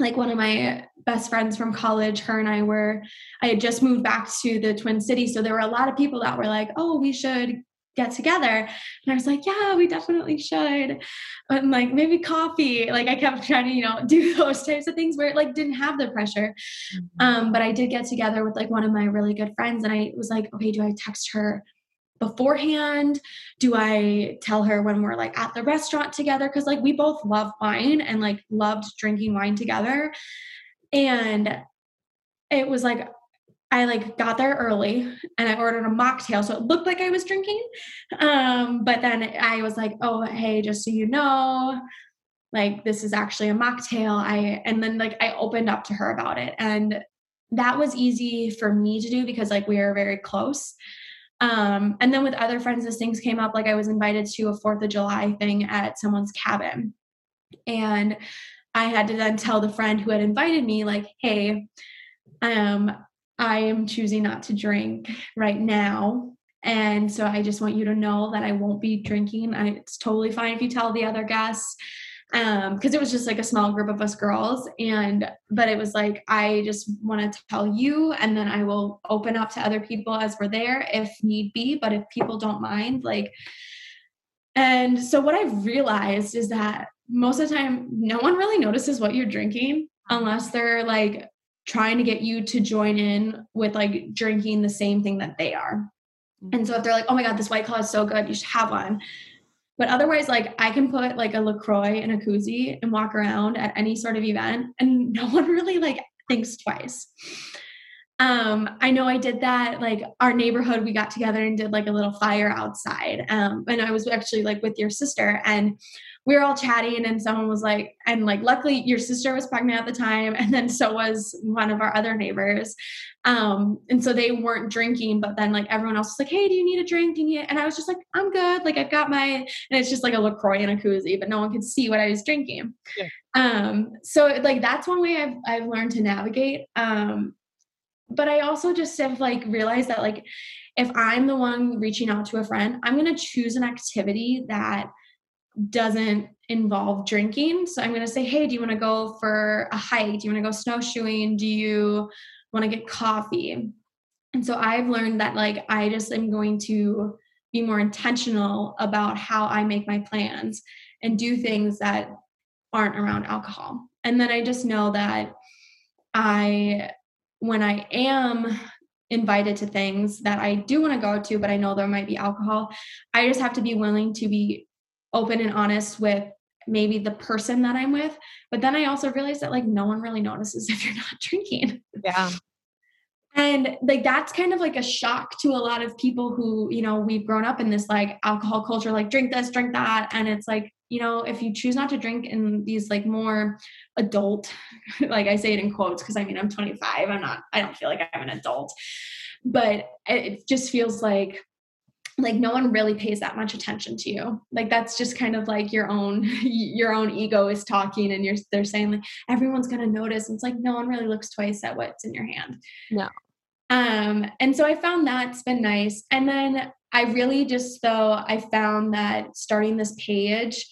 like one of my best friends from college, her and I were, I had just moved back to the Twin Cities. So there were a lot of people that were like, oh, we should get together. And I was like, yeah, we definitely should. And like maybe coffee. Like I kept trying to, you know, do those types of things where it like didn't have the pressure. Mm-hmm. Um, but I did get together with like one of my really good friends and I was like, okay, do I text her beforehand? Do I tell her when we're like at the restaurant together? Because like we both love wine and like loved drinking wine together. And it was like I like got there early and I ordered a mocktail. So it looked like I was drinking. Um, but then I was like, oh hey, just so you know, like this is actually a mocktail. I and then like I opened up to her about it. And that was easy for me to do because like we are very close. Um, and then with other friends, as things came up, like I was invited to a Fourth of July thing at someone's cabin. And I had to then tell the friend who had invited me, like, hey, um, I am choosing not to drink right now. And so I just want you to know that I won't be drinking. I, it's totally fine if you tell the other guests. Um because it was just like a small group of us girls and but it was like i just want to tell you and then i will open up to other people as we're there if need be but if people don't mind like and so what i've realized is that most of the time no one really notices what you're drinking unless they're like trying to get you to join in with like drinking the same thing that they are. And so if they're like oh my god this white claw is so good you should have one but otherwise, like I can put like a LaCroix in a koozie and walk around at any sort of event and no one really like thinks twice. Um, I know I did that, like our neighborhood, we got together and did like a little fire outside. Um, and I was actually like with your sister and we were all chatting and someone was like and like luckily your sister was pregnant at the time and then so was one of our other neighbors um and so they weren't drinking but then like everyone else was like hey do you need a drink do you need and i was just like i'm good like i've got my and it's just like a lacroix and a koozie but no one could see what i was drinking yeah. um so like that's one way i've i've learned to navigate um but i also just have like realized that like if i'm the one reaching out to a friend i'm going to choose an activity that doesn't involve drinking. So I'm going to say, hey, do you want to go for a hike? Do you want to go snowshoeing? Do you want to get coffee? And so I've learned that like I just am going to be more intentional about how I make my plans and do things that aren't around alcohol. And then I just know that I, when I am invited to things that I do want to go to, but I know there might be alcohol, I just have to be willing to be open and honest with maybe the person that I'm with. But then I also realized that like no one really notices if you're not drinking. Yeah. And like that's kind of like a shock to a lot of people who, you know, we've grown up in this like alcohol culture, like drink this, drink that. And it's like, you know, if you choose not to drink in these like more adult, like I say it in quotes, because I mean, I'm 25, I'm not, I don't feel like I'm an adult, but it just feels like like no one really pays that much attention to you. Like that's just kind of like your own your own ego is talking and you're they're saying like everyone's going to notice. And it's like no one really looks twice at what's in your hand. No. Um and so i found that's been nice. And then i really just though i found that starting this page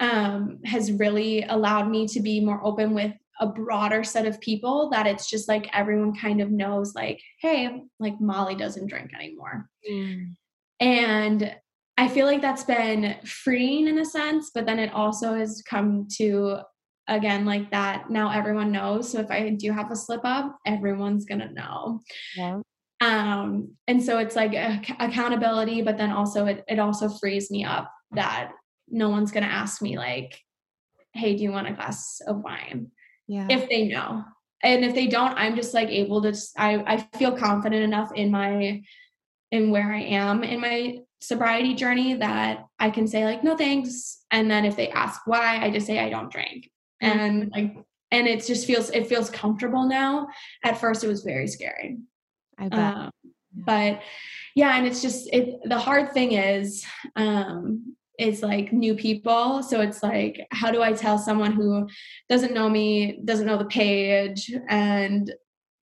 um has really allowed me to be more open with a broader set of people that it's just like everyone kind of knows like hey like molly doesn't drink anymore. Mm and I feel like that's been freeing in a sense, but then it also has come to again like that now everyone knows. So if I do have a slip up, everyone's gonna know. Yeah. Um, and so it's like accountability, but then also it, it also frees me up that no one's gonna ask me like, hey, do you want a glass of wine? Yeah. If they know. And if they don't, I'm just like able to just, I, I feel confident enough in my in where I am in my sobriety journey that I can say like no thanks and then if they ask why I just say I don't drink. Mm-hmm. and like and it just feels it feels comfortable now. At first it was very scary. I bet. Um, but yeah and it's just it the hard thing is um is like new people. So it's like how do I tell someone who doesn't know me doesn't know the page and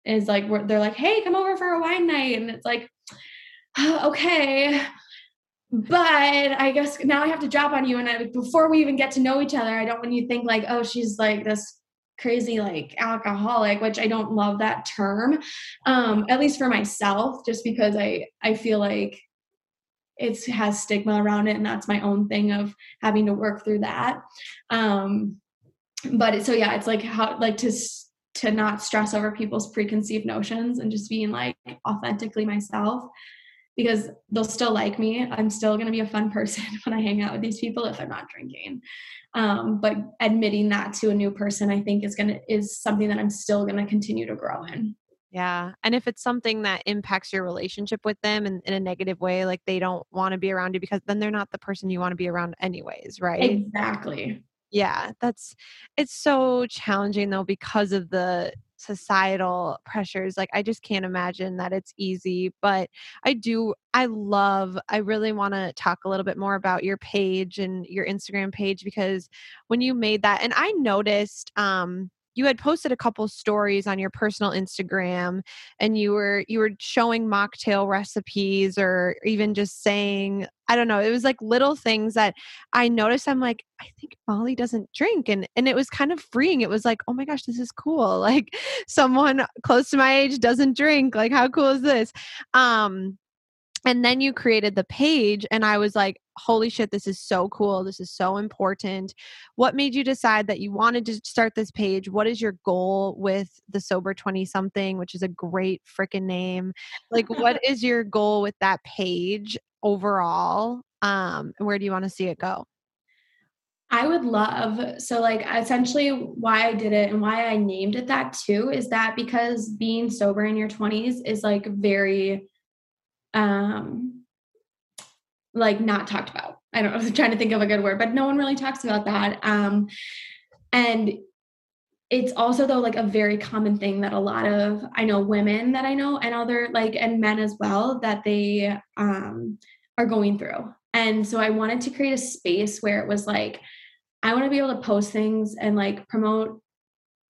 is like they're like hey come over for a wine night. And it's like okay but I guess now I have to drop on you. And I, before we even get to know each other, I don't want you to think like, oh, she's like this crazy like alcoholic, which I don't love that term, um, at least for myself, just because I I feel like it has stigma around it, and that's my own thing of having to work through that. Um, but it, so yeah, it's like how like to to not stress over people's preconceived notions and just being like authentically myself because they'll still like me. I'm still going to be a fun person when I hang out with these people if I'm not drinking. Um, but admitting that to a new person, I think is going to, is something that I'm still going to continue to grow in. Yeah. And if it's something that impacts your relationship with them in, in a negative way, like they don't want to be around you because then they're not the person you want to be around anyways, right? Exactly. Yeah. That's, it's so challenging though because of the societal pressures like i just can't imagine that it's easy but i do i love i really want to talk a little bit more about your page and your instagram page because when you made that and i noticed um you had posted a couple stories on your personal Instagram and you were you were showing mocktail recipes or even just saying I don't know it was like little things that I noticed I'm like I think Molly doesn't drink and and it was kind of freeing it was like oh my gosh this is cool like someone close to my age doesn't drink like how cool is this? Um and then you created the page and i was like holy shit this is so cool this is so important. What made you decide that you wanted to start this page? What is your goal with the sober 20 something which is a great freaking name? Like what is your goal with that page overall? Um and where do you want to see it go? I would love so like essentially why I did it and why I named it that too is that because being sober in your 20s is like very um like not talked about. I don't know, I'm trying to think of a good word, but no one really talks about that. Um and it's also though like a very common thing that a lot of I know women that I know and other like and men as well that they um are going through. And so I wanted to create a space where it was like I want to be able to post things and like promote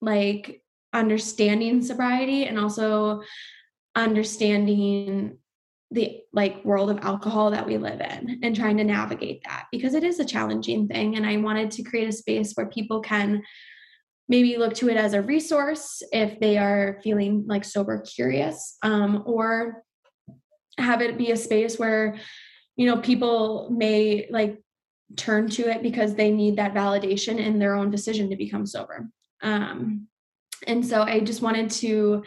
like understanding sobriety and also understanding the like world of alcohol that we live in and trying to navigate that because it is a challenging thing. And i wanted to create a space where people can maybe look to it as a resource if they are feeling like sober curious um, or have it be a space where you know people may like turn to it because they need that validation in their own decision to become sober. Um, and so i just wanted to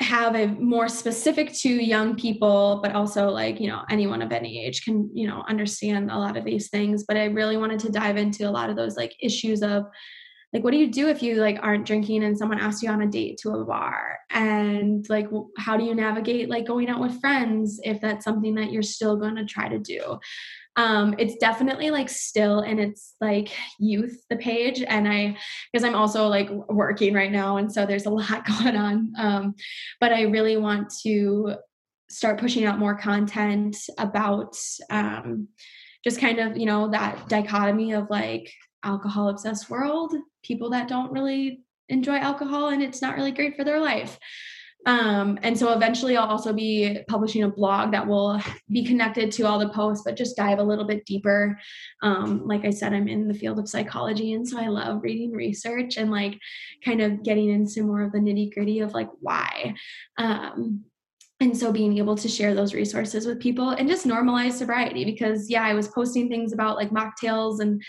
have a more specific to young people but also like you know anyone of any age can you know understand a lot of these things. But i really wanted to dive into a lot of those like issues of like what do you do if you like aren't drinking and someone asks you on a date to a bar? And like how do you navigate like going out with friends if that's something that you're still going to try to do um it's definitely like still in its like youth the page and i because i'm also like working right now and so there's a lot going on. Um but i really want to start pushing out more content about um just kind of you know that dichotomy of like alcohol obsessed world people that don't really enjoy alcohol and it's not really great for their life um, and so eventually I'll also be publishing a blog that will be connected to all the posts, but just dive a little bit deeper. Um, like I said, I'm in the field of psychology. And so I love reading research and like kind of getting into more of the nitty gritty of like why. Um, and so being able to share those resources with people and just normalize sobriety because yeah, I was posting things about like mocktails and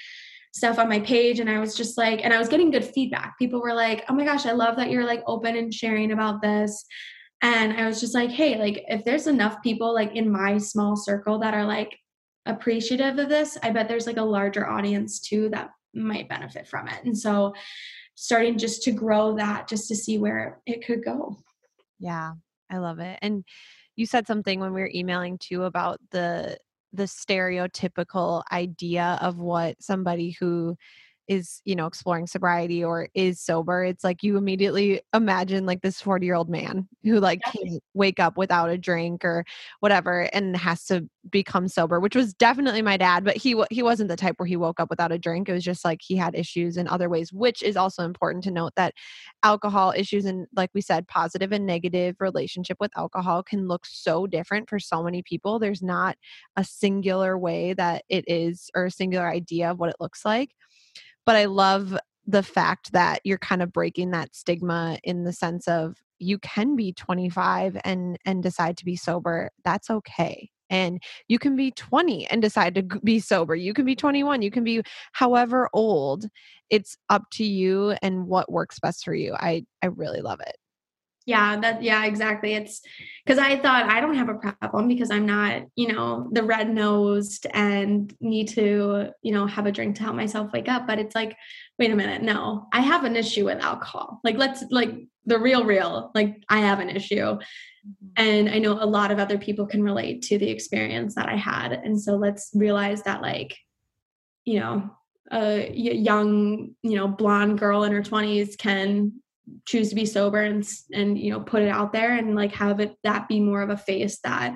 stuff on my page and I was just like and I was getting good feedback. People were like, "Oh my gosh, I love that you're like open and sharing about this." And I was just like, "Hey, like if there's enough people like in my small circle that are like appreciative of this, I bet there's like a larger audience too that might benefit from it." And so starting just to grow that just to see where it could go. Yeah, I love it. And you said something when we were emailing too about the the stereotypical idea of what somebody who is you know exploring sobriety or is sober it's like you immediately imagine like this 40 year old man who like can't wake up without a drink or whatever and has to become sober which was definitely my dad but he he wasn't the type where he woke up without a drink it was just like he had issues in other ways which is also important to note that alcohol issues and like we said positive and negative relationship with alcohol can look so different for so many people there's not a singular way that it is or a singular idea of what it looks like but I love the fact that you're kind of breaking that stigma in the sense of you can be 25 and and decide to be sober that's okay and you can be 20 and decide to be sober you can be 21 you can be however old it's up to you and what works best for you i i really love it yeah that yeah exactly. It's because i thought i don't have a problem because i'm not you know the red nosed and need to you know have a drink to help myself wake up. But it's like wait a minute no i have an issue with alcohol. Like let's like the real real like i have an issue. Mm-hmm. and i know a lot of other people can relate to the experience that i had. And so let's realize that like you know a young you know blonde girl in her 20s can choose to be sober and and you know put it out there and like have it that be more of a face that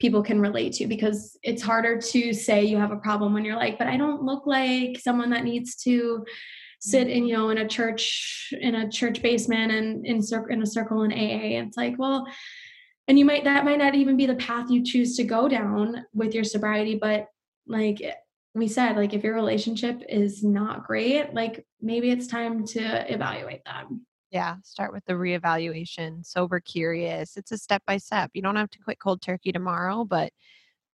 people can relate to because it's harder to say you have a problem when you're like but i don't look like someone that needs to sit in you know in a church in a church basement and in in a circle in AA. It's like, well, and you might that might not even be the path you choose to go down with your sobriety, but like we said, like if your relationship is not great, like maybe it's time to evaluate that. Yeah, start with the reevaluation. Sober curious. It's a step by step. You don't have to quit cold turkey tomorrow, but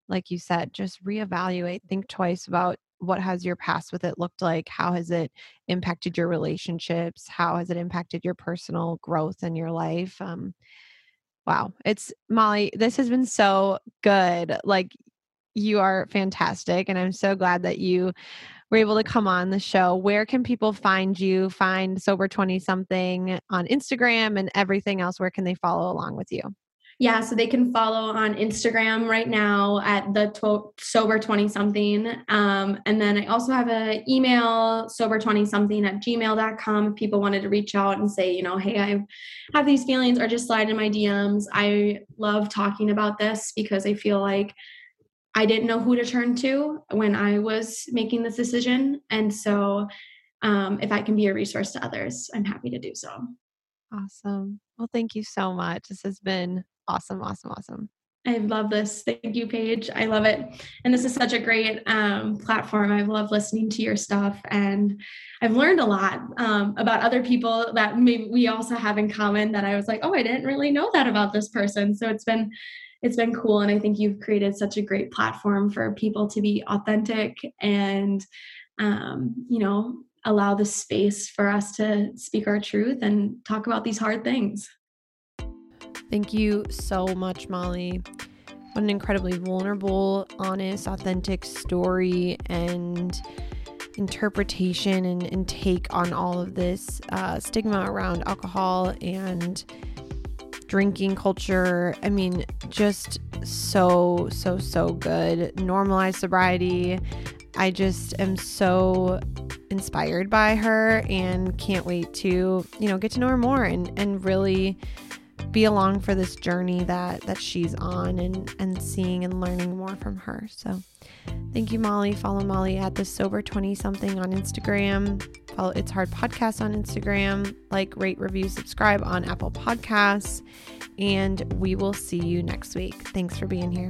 like you said, just reevaluate, think twice about what has your past with it looked like? How has it impacted your relationships? How has it impacted your personal growth in your life? Um, wow, it's Molly, this has been so good. Like you are fantastic. And I'm so glad that you were able to come on the show. Where can people find you, find Sober 20 something on Instagram and everything else? Where can they follow along with you? Yeah, so they can follow on Instagram right now at the tw- sober 20 something. Um, and then I also have an email, sober 20 something at gmail.com. If people wanted to reach out and say, you know, hey, I have these feelings or just slide in my DMs. I love talking about this because I feel like I didn't know who to turn to when I was making this decision. And so um, if I can be a resource to others, I'm happy to do so. Awesome. Well, thank you so much. This has been awesome, awesome, awesome. I love this. Thank you, Paige. I love it. And this is such a great um, platform. I love listening to your stuff. And I've learned a lot um, about other people that maybe we also have in common that I was like, oh, I didn't really know that about this person. So it's been it's been cool and i think you've created such a great platform for people to be authentic and um, you know allow the space for us to speak our truth and talk about these hard things. Thank you so much molly. What an incredibly vulnerable honest authentic story and interpretation and, and take on all of this uh, stigma around alcohol and drinking culture. I mean, just so, so, so good. Normalized sobriety. I just am so inspired by her and can't wait to, you know, get to know her more and, and really be along for this journey that that she's on and and seeing and learning more from her. So thank you, Molly. Follow Molly at the sober 20 something on Instagram. Follow It's Hard Podcast on Instagram. Like, rate, review, subscribe on Apple Podcasts. And we will see you next week. Thanks for being here.